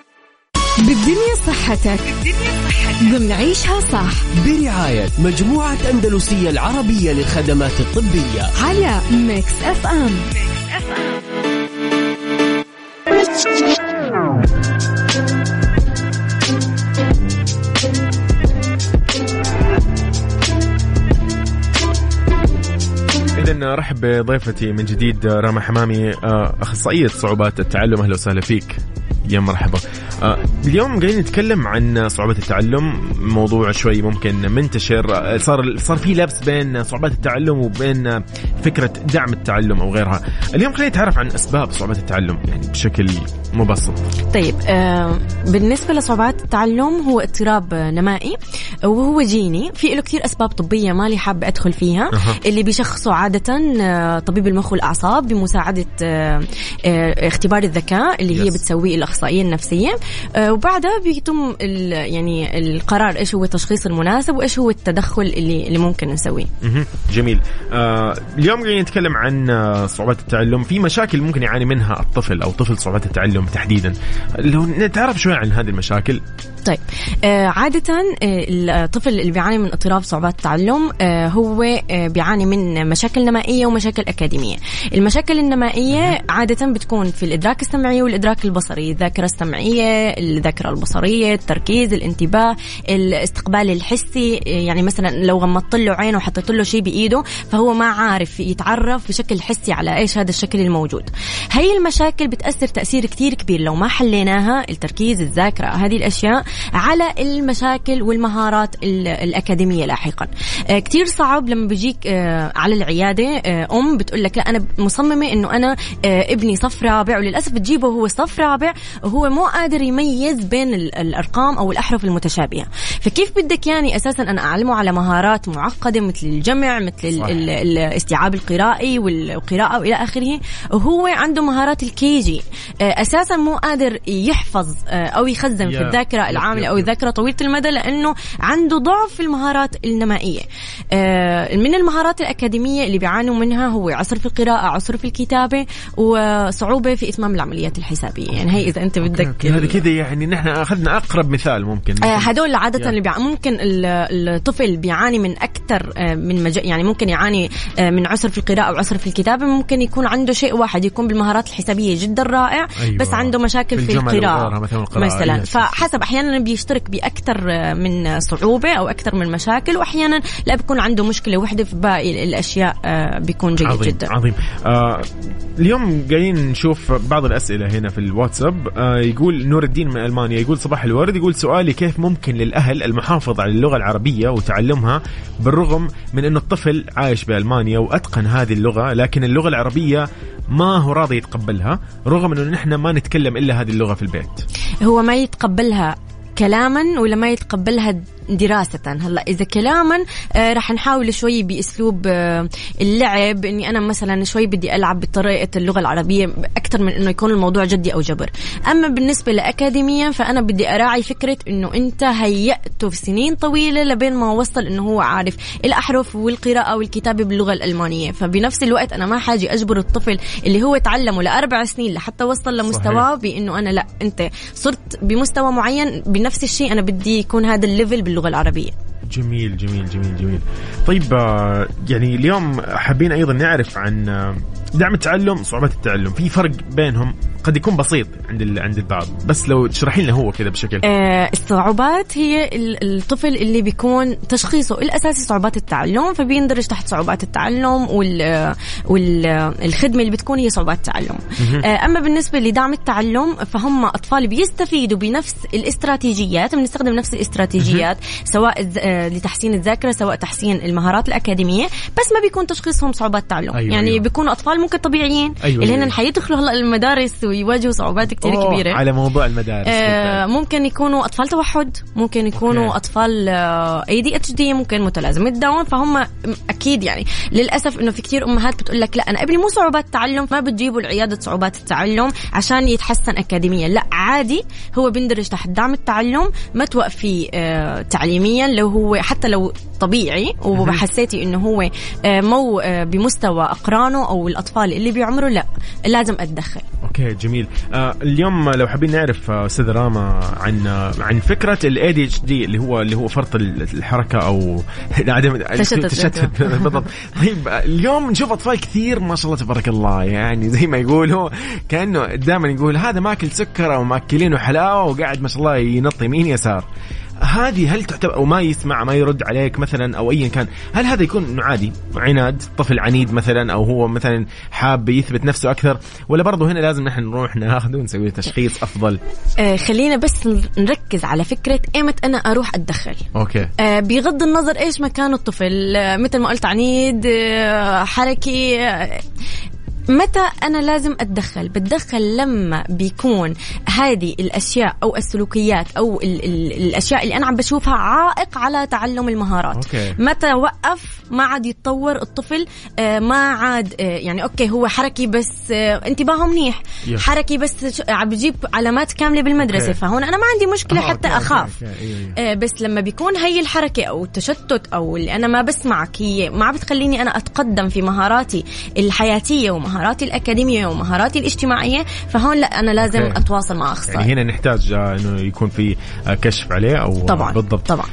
بالدنيا صحتك. بالدنيا صحتك ضمن عيشها صح. برعاية مجموعة أندلسية العربية للخدمات الطبية. على Mix FM إذا رحب بضيفتي من جديد راما حمامي آه، أخصائية صعوبات التعلم. أهلا وسهلا فيك. يا مرحبا. آه، اليوم قاعدين نتكلم عن صعوبات التعلم موضوع شوي ممكن منتشر. آه، صار صار في لبس بين صعوبات التعلم وبين فكرة دعم التعلم أو غيرها. اليوم خلينا نتعرف عن أسباب صعوبات التعلم يعني بشكل مبسط. طيب آه بالنسبة لصعوبات التعلم هو اضطراب نمائي وهو جيني. في له كثير أسباب طبية مالي حابة أدخل فيها. أها. اللي بيشخصوا عادة طبيب المخ والأعصاب بمساعدة آه، اختبار الذكاء اللي هي Yes. بتسويه الأخصائية النفسية. آه، وبعدها بيتم يعني القرار إيش هو التشخيص المناسب وإيش هو التدخل اللي اللي ممكن نسويه. جميل. آه اليوم قاعدين نتكلم عن آه، صعوبات التعلم. في مشاكل ممكن يعاني منها الطفل أو طفل صعوبات التعلم تحديدا. لو نتعرف شوي عن هذه المشاكل؟ طيب آه عادة آه الطفل اللي بيعاني من اضطراب صعوبات التعلم آه هو آه بيعاني من مشاكل نمائية ومشاكل أكاديمية. المشاكل النمائية عادة بتكون في الإدراك السمعي والإدراك البصري الذاكرة السمعية الذاكرة البصرية التركيز الانتباه الاستقبال الحسي آه يعني مثلا لو غمضت له عينه وحطيت له شيء بإيده فهو ما عارف يتعرف بشكل حسي على إيش هذا الشكل الموجود. هي المشاكل بتأثر تأثير كتير كبير. لو ما حليناها التركيز الذاكرة هذه الأشياء على المشاكل والمهارات ال- الأكاديمية لاحقا. آه، كتير صعب لما بيجيك آه، على العيادة آه، أم بتقول لك لا أنا مصممة إنه أنا ابني صف رابع وللأسف بتجيبه وهو صف رابع وهو مو قادر يميز بين ال- الأرقام أو الأحرف المتشابهة. فكيف بدك يعني أساسا أنا أعلمه على مهارات معقدة مثل الجمع مثل الاستيعاب القرائي والقراءة وإلى آخره؟ وهو عنده مهارات الكيجي. أساسا مو قادر يحفظ أو يخزن في الذاكرة أو يا. الذاكرة طويلة المدى لأنه عنده ضعف في المهارات النمائية آه، من المهارات الأكاديمية اللي بيعانوا منها هو عسر في القراءة عسر في الكتابة وصعوبة في إتمام العمليات الحسابية يعني هي إذا أنت بدك هذا كذا يعني نحن أخذنا أقرب مثال ممكن آه، هدول عادة يا. اللي بيع... ممكن ال- الطفل بيعاني من أكثر آه، من مج... يعني ممكن يعاني من عسر في القراءة أو عسر في الكتابة ممكن يكون عنده شيء واحد يكون بالمهارات الحسابية جدا رائع أيوة. بس عنده مشاكل في في, وغيرها مثلاً القراءة. مثلا يس، يس. فحسب أحيانا بيشترك بأكثر آه، من صعوبة أو أكثر من مشاكل وأحيانا لا بيكون عنده مشكلة واحدة في باقي الأشياء آه، بيكون جيد عظيم جدا. عظيم. آه اليوم قاعدين نشوف بعض الأسئلة هنا في الواتساب. آه يقول نور الدين من ألمانيا يقول صباح الورد يقول سؤالي كيف ممكن للأهل المحافظة على اللغة العربية وتعلمها بالرغم من انه الطفل عايش بألمانيا وأتقن هذه اللغة لكن اللغة العربية ما هو راضي يتقبلها رغم أنه نحن ما نتكلم إلا هذه اللغة في البيت؟ هو ما يتقبلها كلاما ولا ما يتقبلها دراسة هلا إذا كلاما آه رح نحاول شوي بأسلوب آه اللعب. إني أنا مثلا شوي بدي ألعب بطريقة اللغة العربية أكثر من إنه يكون الموضوع جدي أو جبر. أما بالنسبة لأكاديميا فأنا بدي أراعي فكرة إنه أنت هيأته في سنين طويلة لبين ما وصل إنه هو عارف الأحرف والقراءة والكتابة باللغة الألمانية. فبنفس الوقت أنا ما حاجي أجبر الطفل اللي هو تعلمه لأربع سنين لحتى وصل لمستواه بإنه أنا لا أنت صرت بمستوى معين. بنفس الشيء أنا بدي يكون هذا الليفل باللغة العربية. جميل جميل جميل جميل. طيب آه، يعني اليوم حابين أيضا نعرف عن آه، دعم التعلم صعوبات التعلم. في فرق بينهم قد يكون بسيط عند ال- عند البعض. بس لو تشرحي لنا هو كذا بشكل. آه، الصعوبات هي ال- الطفل اللي بيكون تشخيصه الأساسي صعوبات التعلم فبيندرج تحت صعوبات التعلم وال والخدمه اللي بتكون هي صعوبات التعلم. آه، أما بالنسبة لدعم التعلم فهم أطفال بيستفيدوا بنفس الاستراتيجيات بنستخدم نفس الاستراتيجيات سواء آه، لتحسين الذاكرة سواء تحسين المهارات الأكاديمية بس ما بيكون تشخيصهم صعوبات تعلم. أيوة، يعني أيوة. بيكونوا أطفال ممكن طبيعيين أيوة، اللي أيوة. هن حيدخلوا هلا المدارس ويواجهوا صعوبات كثير كبيرة على موضوع المدارس آه، ممكن يكونوا أطفال توحد ممكن يكونوا أوكي. أطفال ADHD ممكن متلازمة داون فهم أكيد يعني للأسف إنه في كثير أمهات بتقول لك لا أنا ابني مو صعوبات تعلم ما بتجيبوا لعياده صعوبات التعلم عشان يتحسن اكاديميا لا عادي هو بيندرج تحت دعم التعلم ما توقفي آه، تعليميا لو هو حتى لو طبيعي وحسيتي إنه هو آه، مو آه، بمستوى أقرانه أو الأطفال اللي بعمره لا لازم أتدخل. أوكي جميل. آه اليوم لو حابين نعرف آه، أستاذ راما عن آه عن فكرة ال ADHD اللي هو اللي هو فرط ال- الحركة أو *laughs* عدم تشتت. تشتت *laughs* بالضبط. طيب آه، اليوم نشوف أطفال كثير ما شاء الله تبارك الله يعني زي ما يقولوا كأنه دائما يقول هذا ماكل سكر أو ماكلينه حلاوه وقاعد ما شاء الله ينط يمين يسار هذه هل تعتبر وما يسمع ما يرد عليك مثلا أو ايا كان هل هذا يكون إنه عادي؟ عناد طفل عنيد مثلا أو هو مثلا حاب يثبت نفسه أكثر؟ ولا برضه هنا لازم نحن نروح ناخذه ونسوي له تشخيص أفضل؟ آه، خلينا بس نركز على فكرة ايمت أنا أروح أتدخل. أوكي. آه، بغض النظر إيش مكان الطفل آه، مثل ما قلت عنيد آه، حركي آه، متى أنا لازم أتدخل بتدخل لما بيكون هذه الأشياء أو السلوكيات أو ال ال الأشياء اللي أنا عم بشوفها عائق على تعلم المهارات أوكي. متى وقف ما عاد يتطور الطفل آه، ما عاد آه، يعني أوكي هو حركي بس آه، انتباهه منيح yes. حركي بس عم بجيب علامات كاملة بالمدرسة أوكي. فهون أنا ما عندي مشكلة آه، حتى أوكي، أوكي، أخاف أوكي، إيه. آه، بس لما بيكون هي الحركة أو التشتت أو اللي أنا ما بسمعك هي ما بتخليني أنا أتقدم في مهاراتي الحياتية ومهاراتي الأكاديمية ومهاراتي الاجتماعية فهون لا أنا لازم أوكي. أتواصل مع أخصائي يعني هنا نحتاج آه، إنه يكون في آه، كشف عليه أو طبعاً، بالضبط طبعاً.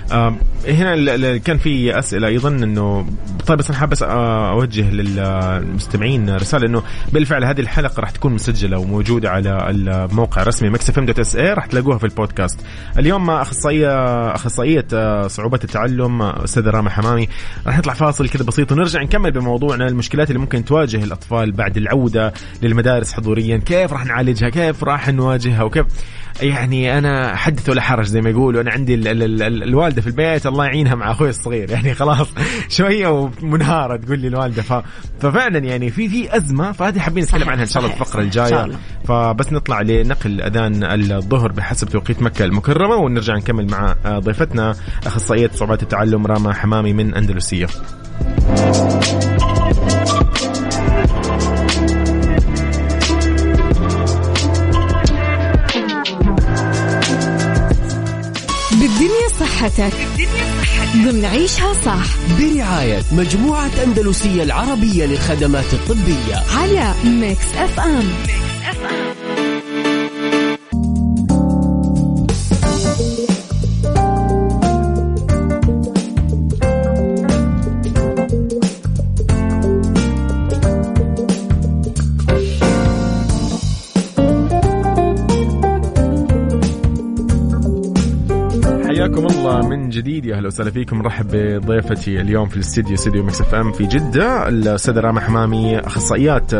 هنا كان في أسئلة أيضا إنه طيب بس أنا حابب بس آه، أوجه للمستمعين رسالة إنه بالفعل هذه الحلقة راح تكون مسجلة وموجودة على الموقع الرسمي Mix FM dot SA راح تلاقوها في البودكاست اليوم أخصائية أخصائية صعوبات التعلم أستاذة راما حمامي راح نطلع فاصل كذا بسيط ونرجع نكمل بموضوعنا المشكلات اللي ممكن تواجه الأطفال بعد العودة للمدارس حضوريا. كيف راح نعالجها؟ كيف راح نواجهها؟ وكيف يعني أنا حدث ولا حرج زي ما يقولوا. أنا عندي ال ال ال ال الوالدة في البيت الله يعينها مع أخوي الصغير. يعني خلاص شوية ومنهارة تقول لي الوالدة. ف ففعلا يعني في في أزمة. فهذه حابين نتكلم عنها إن شاء الله في الفقرة الجاية. فبس نطلع لنقل أذان الظهر بحسب توقيت مكة المكرمة ونرجع نكمل مع ضيفتنا أخصائية صعوبات التعلم راما حمامي من أندلسية. صحتك ضمن عيشها صح. برعاية مجموعة أندلسية العربية للخدمات الطبية. على Mix FM حياكم جديد. يا أهلا وسهلا فيكم. نرحب بضيفتي اليوم في الاستديو استديو Mix FM في جدة. الأستاذة راما حمامي أخصائيات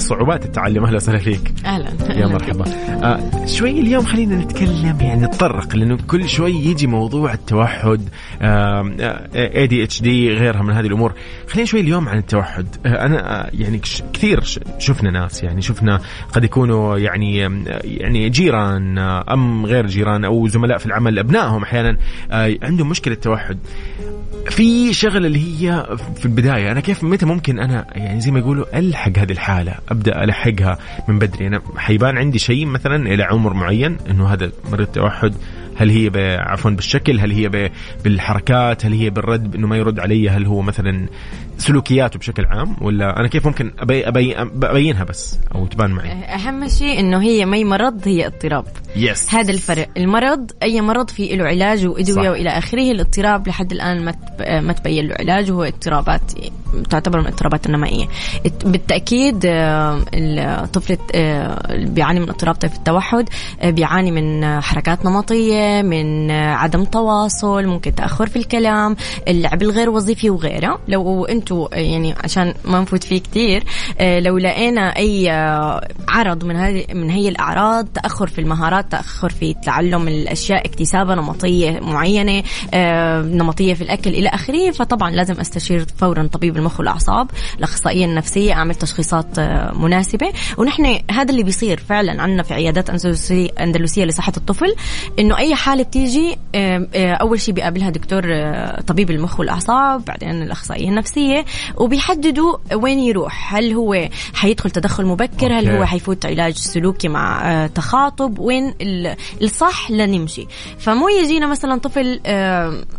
صعوبات التعلم. أهلا وسهلا فيك. أهلا. يا مرحبا. آه شوي اليوم خلينا نتكلم يعني نتطرق لأنه كل شوي يجي موضوع التوحد ADHD غيرها من هذه الأمور. خلينا شوي اليوم عن التوحد. آه أنا آه يعني كثير شفنا ناس يعني شفنا قد يكونوا يعني آه، يعني جيران آه، أم غير جيران أو زملاء في العمل أبنائهم أحيانا عندهم مشكلة توحد. في شغلة اللي هي في البداية أنا كيف متى ممكن أنا يعني زي ما يقولوا ألحق هذه الحالة أبدأ ألحقها من بدري. أنا حيبان عندي شيء مثلا إلى عمر معين إنه هذا مريض توحد هل هي عفوا بالشكل هل هي بالحركات هل هي بالرد انه ما يرد علي هل هو مثلا سلوكياته بشكل عام ولا أنا كيف ممكن أبي أبي أبينها بس أو تبان معي؟ أهم شيء إنه هي مي مرض هي اضطراب. يس هذا الفرق. المرض أي مرض في له علاج صح. وأدوية وإلى آخره. الاضطراب لحد الآن ما ما تبين له علاج وهو اضطرابات تعتبر من الاضطرابات النمائية. الت- بالتأكيد آه، الطفل آه، بيعاني من اضطراب طيف التوحد آه، بيعاني من حركات نمطية من عدم تواصل ممكن تأخر في الكلام اللعب الغير وظيفي وغيره. لو أنتم يعني عشان ما نفوت فيه كتير آه، لو لقينا أي آه، عرض من هذه من هي الأعراض تأخر في المهارات تأخر في تعلم الأشياء اكتسابها نمطية معينة آه، نمطية في الأكل إلى آخره فطبعا لازم أستشير فورا طبيب المخ والأعصاب الأخصائية النفسية أعمل تشخيصات مناسبة. ونحن هذا اللي بيصير فعلا عندنا في عيادات أندلسية لصحة الطفل إنه أي حالة بتيجي آه، أول شيء بيقابلها دكتور آه، طبيب المخ والأعصاب بعدين الاخصائيه النفسية وبيحددوا وين يروح. هل هو حيدخل تدخل مبكر؟ هل. هو حيفوت علاج سلوكي مع آه، تخاطب؟ وين ال- الصح لنمشي. فمو يجينا مثلا طفل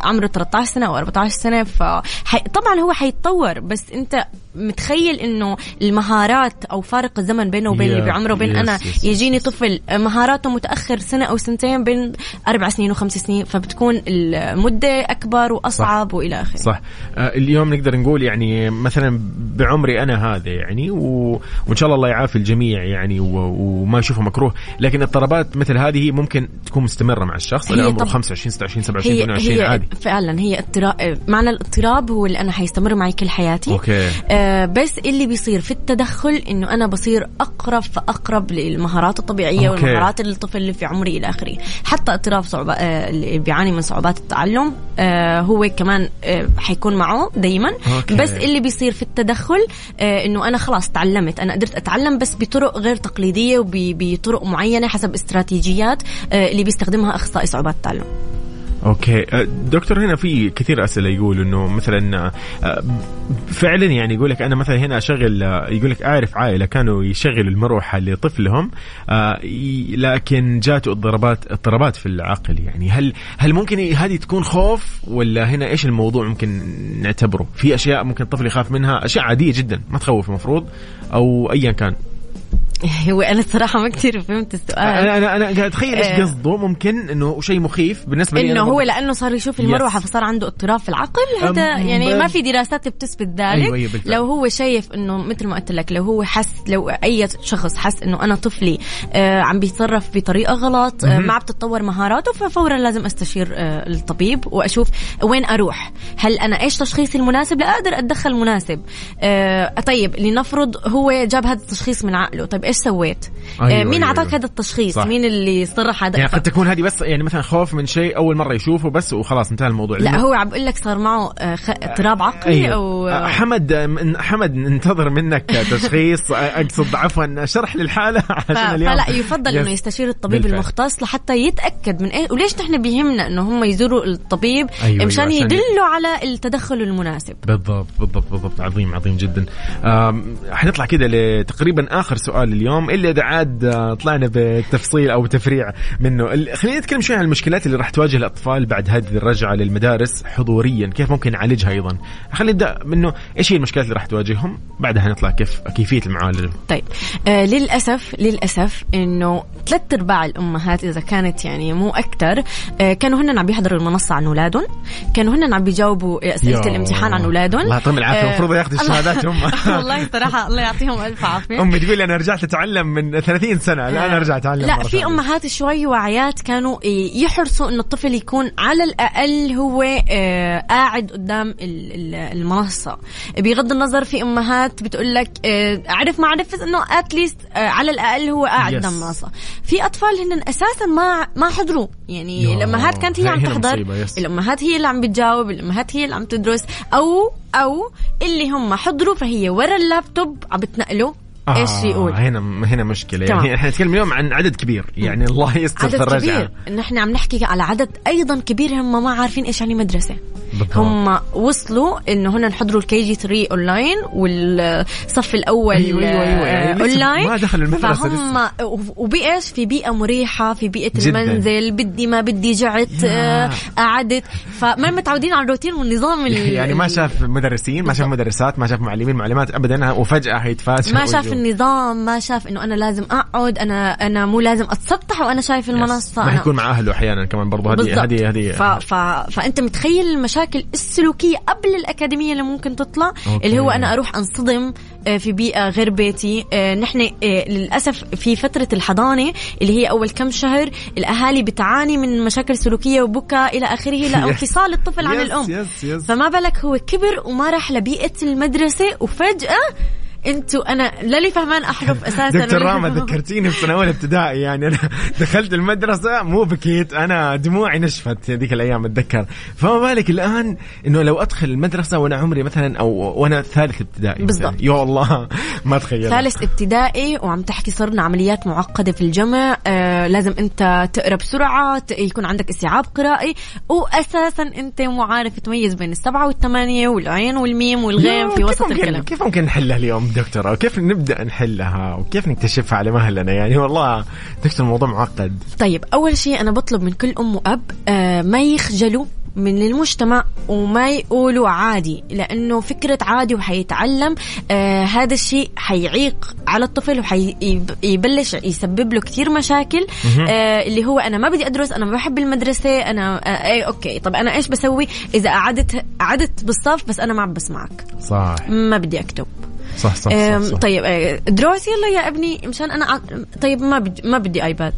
عمره 13 سنة أو 14 سنة فطبعا هو حيتطور بس أنت متخيل إنه المهارات أو فارق الزمن بينه وبين Yeah. اللي بعمره وبين Yes, أنا yes, yes, يجيني طفل مهاراته متأخر سنة أو سنتين بين أربع سنين وخمس سنين فبتكون المدة أكبر وأصعب وإلى آخره. صح. آه، اليوم نقدر نقول يعني مثلا بعمري أنا هذا يعني و... وإن شاء الله الله يعافي الجميع يعني و... وما يشوفه مكروه. لكن اضطرابات مثل هذه ممكن تكون مستمرة مع الشخص اللي هي عمره طب- 25 26 27 هي 28 هي عادي. فعلا هي اضطراب معنى الاضطراب هو اللي أنا حيستمر معي كل حياتي. أوكي. آه بس اللي بيصير في التدخل إنه أنا بصير أقرب فأقرب للمهارات الطبيعية أوكي. والمهارات الطفل اللي في عمري إلى آخره. حتى اضطراب صعوبة آه اللي بيعاني من صعوبات التعلم آه هو كمان آه حيكون معه دايما أوكي. بس اللي بيصير في التدخل إنه أنا خلاص تعلمت أنا قدرت أتعلم بس بطرق غير تقليدية وبطرق معينة حسب استراتيجيات اللي بيستخدمها أخصائي صعوبات التعلم أوكي. أه، دكتور هنا في كثير أسئلة يقول إنه مثلا أه، فعلا يعني يقول لك أنا مثلا هنا أشغل أه، يقول لك اعرف عائلة كانوا يشغلوا المروحة لطفلهم لكن جاته اضطرابات اضطرابات في العقل يعني. هل هل ممكن هذه تكون خوف؟ ولا هنا إيش الموضوع ممكن نعتبره؟ في أشياء ممكن الطفل يخاف منها أشياء عادية جدا ما تخوف المفروض أو ايا كان. *laughs* هو أنا الصراحه ما كثير فهمت السؤال أنا أنا أنا قاعد أتخيل إيش آه. قصده ممكن إنه شيء مخيف بالنسبة لي إنه هو. لأنه صار يشوف المروحة. فصار عنده اضطراب في العقل هذا يعني ما في دراسات بتثبت ذلك أيوة، أيوة،. لو هو شايف إنه مثل ما قلت لك لو هو حس لو أي شخص حس إنه أنا طفلي آه عم بيتصرف بطريقة غلط آه. ما عم تتطور مهاراته ففورا لازم أستشير آه الطبيب وأشوف وين أروح هل أنا إيش تشخيصي المناسب لا أقدر أتدخل مناسب آه طيب لنفرض هو جاب هذا التشخيص من عقله طيب إيش سويت أيوة، آه مين أيوة، أعطاك أيوة. هذا التشخيص صح. مين اللي صرح هذا يعني قد تكون هذه بس يعني مثلا خوف من شيء أول مرة يشوفه بس وخلاص انتهى الموضوع لا هو عم بقول لك صار معه آه، اضطراب عقلي أيوه. أو آه، حمد من- حمد ننتظر منك تشخيص *laughs* أقصد عفوا شرح للحالة *laughs* ف- عشان اليوم فلا يفضل إنه يس. يستشير الطبيب بالفعل. المختص لحتى يتأكد من إيه وليش نحن بيهمنا إنه هم يزوروا الطبيب أيوة، مشان أيوة، عشان ي- يدلوا على التدخل المناسب بالضبط بالضبط بالضبط عظيم عظيم جدا حنطلع كده لتقريبا آخر سؤال اليوم الا إذا عاد آه، طلعنا بتفصيل أو تفريع منه. خلينا نتكلم شوي عن المشكلات اللي راح تواجه الأطفال بعد هذه الرجعة للمدارس حضوريا. كيف ممكن نعالجها أيضا؟ خلينا نبدأ منه. إيش هي المشكلات اللي راح تواجههم؟ بعدها نطلع كيف كيفية المعالجة. طيب. آه للاسف للأسف إنه ثلاث أرباع الأمهات إذا كانت يعني مو أكثر آه كانوا هن عم بيحضروا المنصة عن أولادهم. كانوا هن عم بيجاوبوا أسئلة الامتحان عن أولادهم. الله يعطيهم العافية. آه، المفروض ياخذوا الله- الشهادات هم. *laughs* والله صراحة الله يعطيهم ألف عافية. أمي تقول أنا رجعت اتعلم من 30 سنة الان ارجع أتعلم لا في. أمهات شوي واعيات كانوا يحرصوا إنه الطفل يكون على الأقل هو آه، قاعد قدام ال- ال- المنصة بغض النظر في أمهات بتقول لك آه، عرف ما عرف إنه اتليست على الأقل هو قاعد Yes. قدام المنصة في أطفال هن أساسا ما ما حضروا يعني الأمهات كانت هي عم تحضر yes. الأمهات هي اللي عم بتجاوب الأمهات هي اللي عم تدرس أو أو اللي هم حضروا فهي ورا اللابتوب عم بتنقلوا إيش يقول؟ هنا هنا مشكلة. تمام. يعني إحنا نتكلم اليوم عن عدد كبير. يعني الله يستر في عدد كبير. نحن عم نحكي على عدد أيضا كبير هم ما عارفين إيش يعني مدرسة. بالضبط. هم وصلوا إنه هن نحضروا ال KG 3 اونلاين والصف الأول أيوة، أيوة، أيوة، يعني اونلاين ما دخلوا المدرسة فهم وبايش في بيئة مريحة في بيئة جداً. المنزل بدي ما بدي جعت. آه، قعدت فما متعودين على الروتين والنظام ال- *laughs* يعني ما شاف مدرسين ما شاف مدرسات ما شاف معلمين معلمات ابدا وفجأة هيتفاجئ ما شاف. النظام ما شاف إنه أنا لازم أقعد أنا أنا مو لازم أتسطح وأنا شايف المنصة ما يكون مع أهله أحيانا كمان برضه هذه. هذه هذه. فأنت متخيل المشاكل المشاكل السلوكية قبل الأكاديمية اللي ممكن تطلع okay. اللي هو أنا أروح أنصدم آه، في بيئة غير بيتي آه، نحن آه، للأسف في فترة الحضانة اللي هي أول كم شهر الأهالي بتعاني من مشاكل سلوكية وبكاء إلى آخره لانفصال *laughs* الطفل عن yes- الأم yes- yes. فما بالك هو كبر وما راح لبيئة المدرسة وفجأة أنتوا أنا للي فهمان أحرف *laughs* أساسا. دكتور راما ذكرتيني في سنه اولى ابتدائي. يعني أنا *laughs* دخلت المدرسة مو بكيت أنا دموعي نشفت هذيك الأيام أتذكر. فما بالك الآن إنه لو أدخل المدرسة وأنا عمري مثلا أو وأنا ثالث ابتدائي. بالضبط. يا الله *laughs* ما اتخيل ثالث ابتدائي وعم تحكي صرنا عمليات معقدة في الجمع آه لازم أنت تقرأ بسرعة ت- يكون عندك استيعاب قرائي. واساسا أنت مو عارف تميز بين السبعة والثمانية والعين والميم والغين في وسط الكلام. كيف ممكن نحلها اليوم؟ دكتورة وكيف نبدأ نحلها وكيف نكتشفها على مهلنا؟ يعني والله دكتور الموضوع معقد. طيب أول شيء أنا بطلب من كل أم وأب آه ما يخجلوا من المجتمع وما يقولوا عادي لأنه فكرة عادي وحيتعلم آه هذا الشيء حيعيق على الطفل وحيبلش يسبب له كثير مشاكل آه اللي هو أنا ما بدي أدرس أنا ما بحب المدرسة أنا آه إيه أوكي. طب أنا إيش بسوي؟ إذا قعدت قعدت بالصف بس أنا ما عم بسمعك. صح. ما بدي أكتب. صح صح, صح, صح. طيب أه، دروس يلا يا ابني مشان أنا طيب ما بدي ما بدي iPad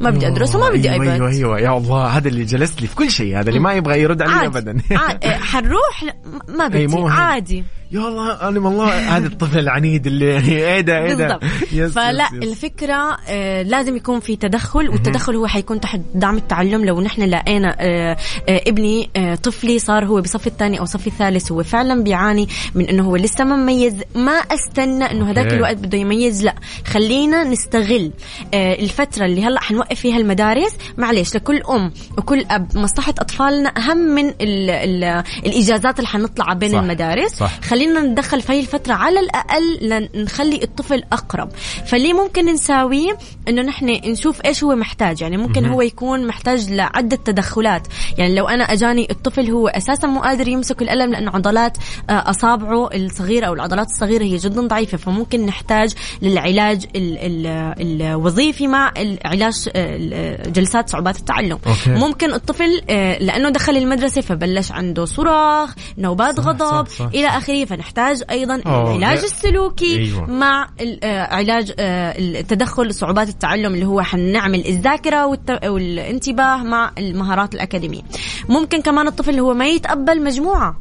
ما بدي ادرس وما بدي أيوة iPad أيوه أيوه يا الله هذا اللي جلس لي في كل شيء هذا اللي ما يبغى يرد علي عادي. ابدا. أه، حنروح ما بدي مو هي. عادي يا الله أنا والله هذا الطفل العنيد اللي يعني إيه ده إيه ده yes- فلا yes- yes. الفكرة آه لازم يكون في تدخل والتدخل هو حيكون تحت دعم التعلم لو نحن لقينا آه آه ابني آه طفلي صار هو بصف الثاني أو صف الثالث هو فعلا بيعاني من إنه هو لسه ما مميز ما أستنى إنه هذاك. الوقت بده يميز لا خلينا نستغل آه الفترة اللي هلأ حنوقف فيها المدارس. معلش لكل أم وكل أب مصلحة أطفالنا أهم من ال ال الإجازات اللي حنطلع بين صح. المدارس. صح. خلينا ندخل في هاي الفترة على الأقل لنخلي الطفل أقرب. فاللي ممكن نساويه إنه نحن نشوف إيش هو محتاج. يعني ممكن هو يكون محتاج لعدة تدخلات. يعني لو أنا أجاني الطفل هو أساسا مو قادر يمسك القلم لأنه عضلات آه، أصابعه الصغيرة أو العضلات الصغيرة هي جدا ضعيفة. فممكن نحتاج للعلاج ال ال الوظيفي مع العلاج جلسات صعوبات التعلم أوكي. ممكن الطفل آه، لأنه دخل المدرسة فبلش عنده صراخ نوبات صح، غضب صح، صح. إلى آخره فنحتاج أيضا العلاج لا. السلوكي أيوة. مع آه، علاج آه، التدخل صعوبات التعلم اللي هو حنعمل الذاكرة والت- والانتباه مع المهارات الأكاديمية ممكن كمان الطفل هو ما يتقبل مجموعة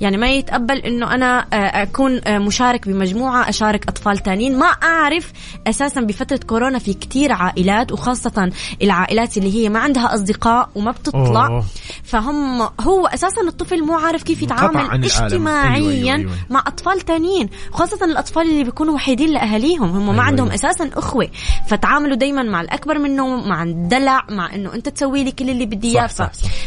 يعني ما يتقبل إنه أنا آه، أكون آه، مشارك بمجموعة أشارك أطفال تانيين ما أعرف أساسا بفترة كورونا في كتير عائلات وخاصة العائلات اللي هي ما عندها أصدقاء وما بتطلع أوه. فهم هو أساسا الطفل مو عارف كيف يتعامل. اجتماعيا أيوة، أيوة، أيوة. مع أطفال تانيين وخاصه الأطفال اللي بيكونوا وحيدين لأهاليهم هم ما أيوة، عندهم أيوة. أساسا أخوة فتعاملوا دائما مع الأكبر منهم مع الدلع مع إنه أنت تسوي لي كل اللي بدي إياه.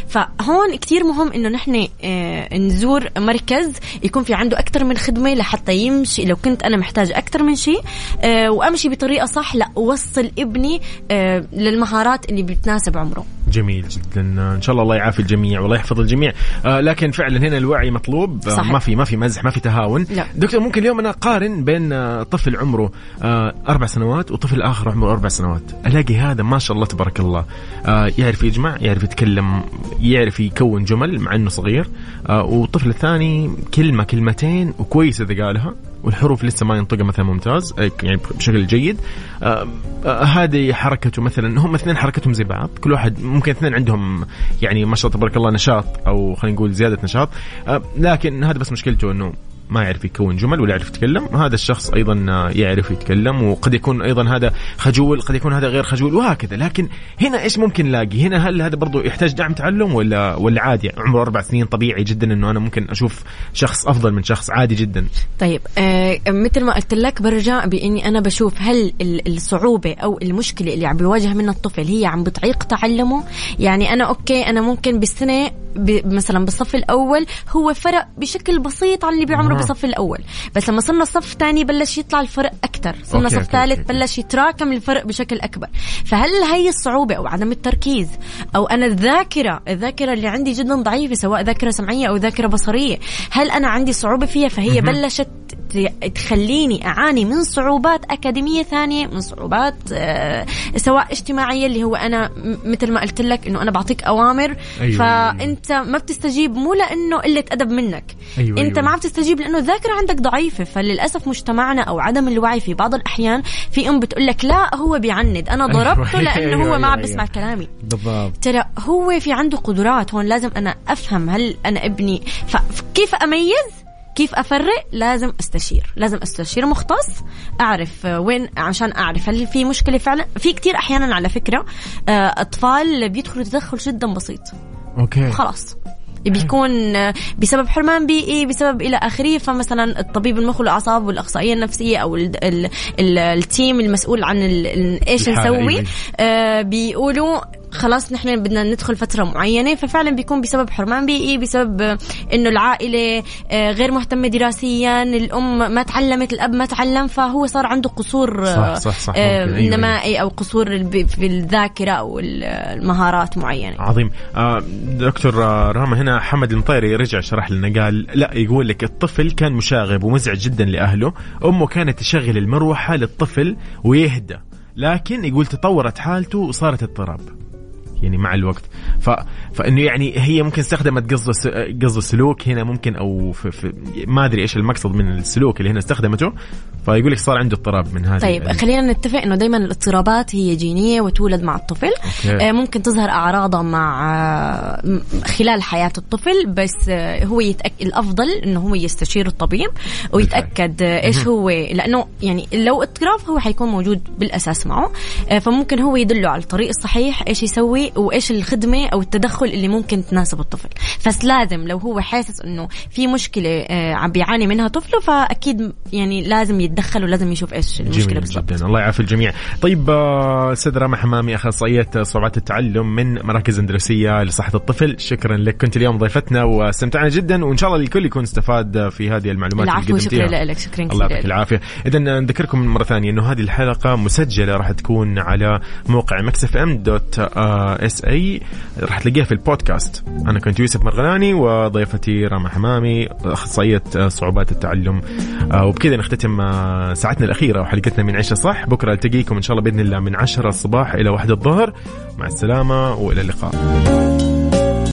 فهون كتير مهم إنه نحن آه، نزور مركز يكون في عنده أكثر من خدمة لحتى يمشي. لو كنت أنا محتاج أكثر من شيء آه، وأمشي بطريقة صح لا أوصل ابني آه، للمهارات اللي بتناسب عمره. جميل جدا. إن شاء الله الله يعافي الجميع والله يحفظ الجميع. آه لكن فعلا هنا الوعي مطلوب. آه صحيح. ما في ما في مزح ما في تهاون. لا. دكتور ممكن اليوم أنا أقارن بين آه طفل عمره آه أربع سنوات وطفل آخر عمره أربع سنوات. ألاقي هذا ما شاء الله تبارك الله. آه يعرف يجمع يعرف يتكلم يعرف يكون جمل مع إنه صغير. آه والطفل الثاني كلمة كلمتين وكويس إذا قالها والحروف لسه ما ينطقها مثلا ممتاز يعني بشكل جيد. آه، آه، هذه حركته مثلا هم اثنين حركتهم زي بعض كل واحد ممكن اثنين عندهم يعني ما شاء الله تبارك الله نشاط أو خلينا نقول زيادة نشاط. آه، لكن هذا بس مشكلته إنه ما يعرف يكون جمل ولا يعرف يتكلم. هذا الشخص أيضا يعرف يتكلم وقد يكون أيضا هذا خجول قد يكون هذا غير خجول وهكذا. لكن هنا إيش ممكن نلاقي؟ هنا هل هذا برضو يحتاج دعم تعلم ولا ولا عادي؟ عمره أربع سنين طبيعي جدا إنه أنا ممكن أشوف شخص أفضل من شخص عادي جدا. طيب آه مثل ما قلت لك برجع بإني أنا بشوف هل ال- الصعوبة أو المشكلة اللي عم بيواجه منها الطفل هي عم بتعيق تعلمه؟ يعني أنا أوكي أنا ممكن بالسنة مثلا بالصف الأول هو فرق بشكل بسيط عن اللي بعمره. بالصف الأول. بس لما صرنا صف ثاني بلش يطلع الفرق أكثر صرنا صف ثالث. بلش يتراكم الفرق بشكل أكبر. فهل هي الصعوبة أو عدم التركيز؟ أو أنا الذاكرة الذاكرة اللي عندي جدا ضعيفة سواء ذاكرة سمعية أو ذاكرة بصرية. هل أنا عندي صعوبة فيها؟ فهي بلشت تخليني أعاني من صعوبات أكاديمية ثانية من صعوبات آه، سواء اجتماعية اللي هو أنا مثل ما قلت لك إنه أنا بعطيك أوامر. أيوة. فأنت ما بتستجيب مو لأنه قلة أدب منك. أيوة، أنت أيوة. ما عم تستجيب لأنه الذاكرة عندك ضعيفة فللأسف مجتمعنا أو عدم الوعي في بعض الأحيان في أم بتقول لك لا هو بيعند. أنا أيوة، ضربته لأنه أيوة، هو ما عم أيوة. بيسمع كلامي. بالضبط. ترى هو في عنده قدرات هون لازم أنا أفهم هل أنا ابني فكيف أميز؟ كيف أفرق؟ لازم أستشير لازم أستشير مختص أعرف وين عشان أعرف هل في مشكلة فعلا. في كتير أحيانا على فكرة آه، أطفال بيدخلوا تدخل جدا بسيط. أوكي. خلاص. بيكون بسبب حرمان بيئي بسبب إلى آخره فمثلا الطبيب المخ والأعصاب والاخصائيه النفسية أو ال ال ال التيم المسؤول عن ال- ال- إيش نسوي. آه بيقولوا خلاص نحن بدنا ندخل فترة معينة ففعلا بيكون بسبب حرمان بيئي بسبب إنه العائلة آه، غير مهتمة دراسيا الأم ما تعلمت الأب ما تعلم فهو صار عنده قصور صح، صح، صح، آه، ممكن، أيوة، نمائي أو قصور في الذاكرة أو ال- المهارات معينة. عظيم. آه دكتور راما هنا حمد المطيري رجع شرح لنا قال لا يقول لك الطفل كان مشاغب ومزعج جدا لأهله. أمه كانت تشغل المروحة للطفل ويهدى لكن يقول تطورت حالته وصارت اضطراب. يعني مع الوقت. ف... فإنه يعني هي ممكن استخدمت قصد قصد السلوك هنا ممكن أو في... في... ما أدري إيش المقصد من السلوك اللي هنا استخدمته. فيقول لك صار عنده اضطراب من هذا طيب خلينا نتفق إنه دائما الاضطرابات هي جينية وتولد مع الطفل. okay. آه، ممكن تظهر أعراضها مع آه، خلال حياة الطفل بس آه، هو يتأك... الأفضل إنه هو يستشير الطبيب ويتأكد إيش هو لأنه يعني لو اضطراب هو حيكون موجود بالأساس معه. فممكن هو يدله على الطريق الصحيح إيش يسوي وإيش الخدمة أو التدخل اللي ممكن تناسب الطفل. بس لازم لو هو حاسس إنه في مشكلة آه، عم بيعاني منها طفله فأكيد يعني لازم يتدخل ولازم يشوف إيش المشكلة جميل بالضبط. جدا. الله يعافي الجميع. طيب آه، أستاذ رامي حمامي أخصائية صعوبات التعلم من مراكز اندلسيه لصحة الطفل. شكرا لك. كنت اليوم ضيفتنا واستمتعنا جدا وإن شاء الله الكل يكون استفاد في هذه المعلومات العفو اللي شكرا لك. شكرا الله يعطيك كثير. العافية. اذا نذكركم مرة ثانية إنه هذه الحلقة مسجلة راح تكون على موقع Mix FM dot SA راح تلاقيها في البودكاست. أنا كنت يوسف مرغلاني وضيفتي راما حمامي أخصائية صعوبات التعلم. آه، وبكذا نختتم آه، ساعتنا الأخيرة وحلقتنا من عيشه صح؟ بكرة ألتقيكم إن شاء الله بإذن الله من 10 الصباح إلى 1 الظهر. مع السلامة وإلى اللقاء.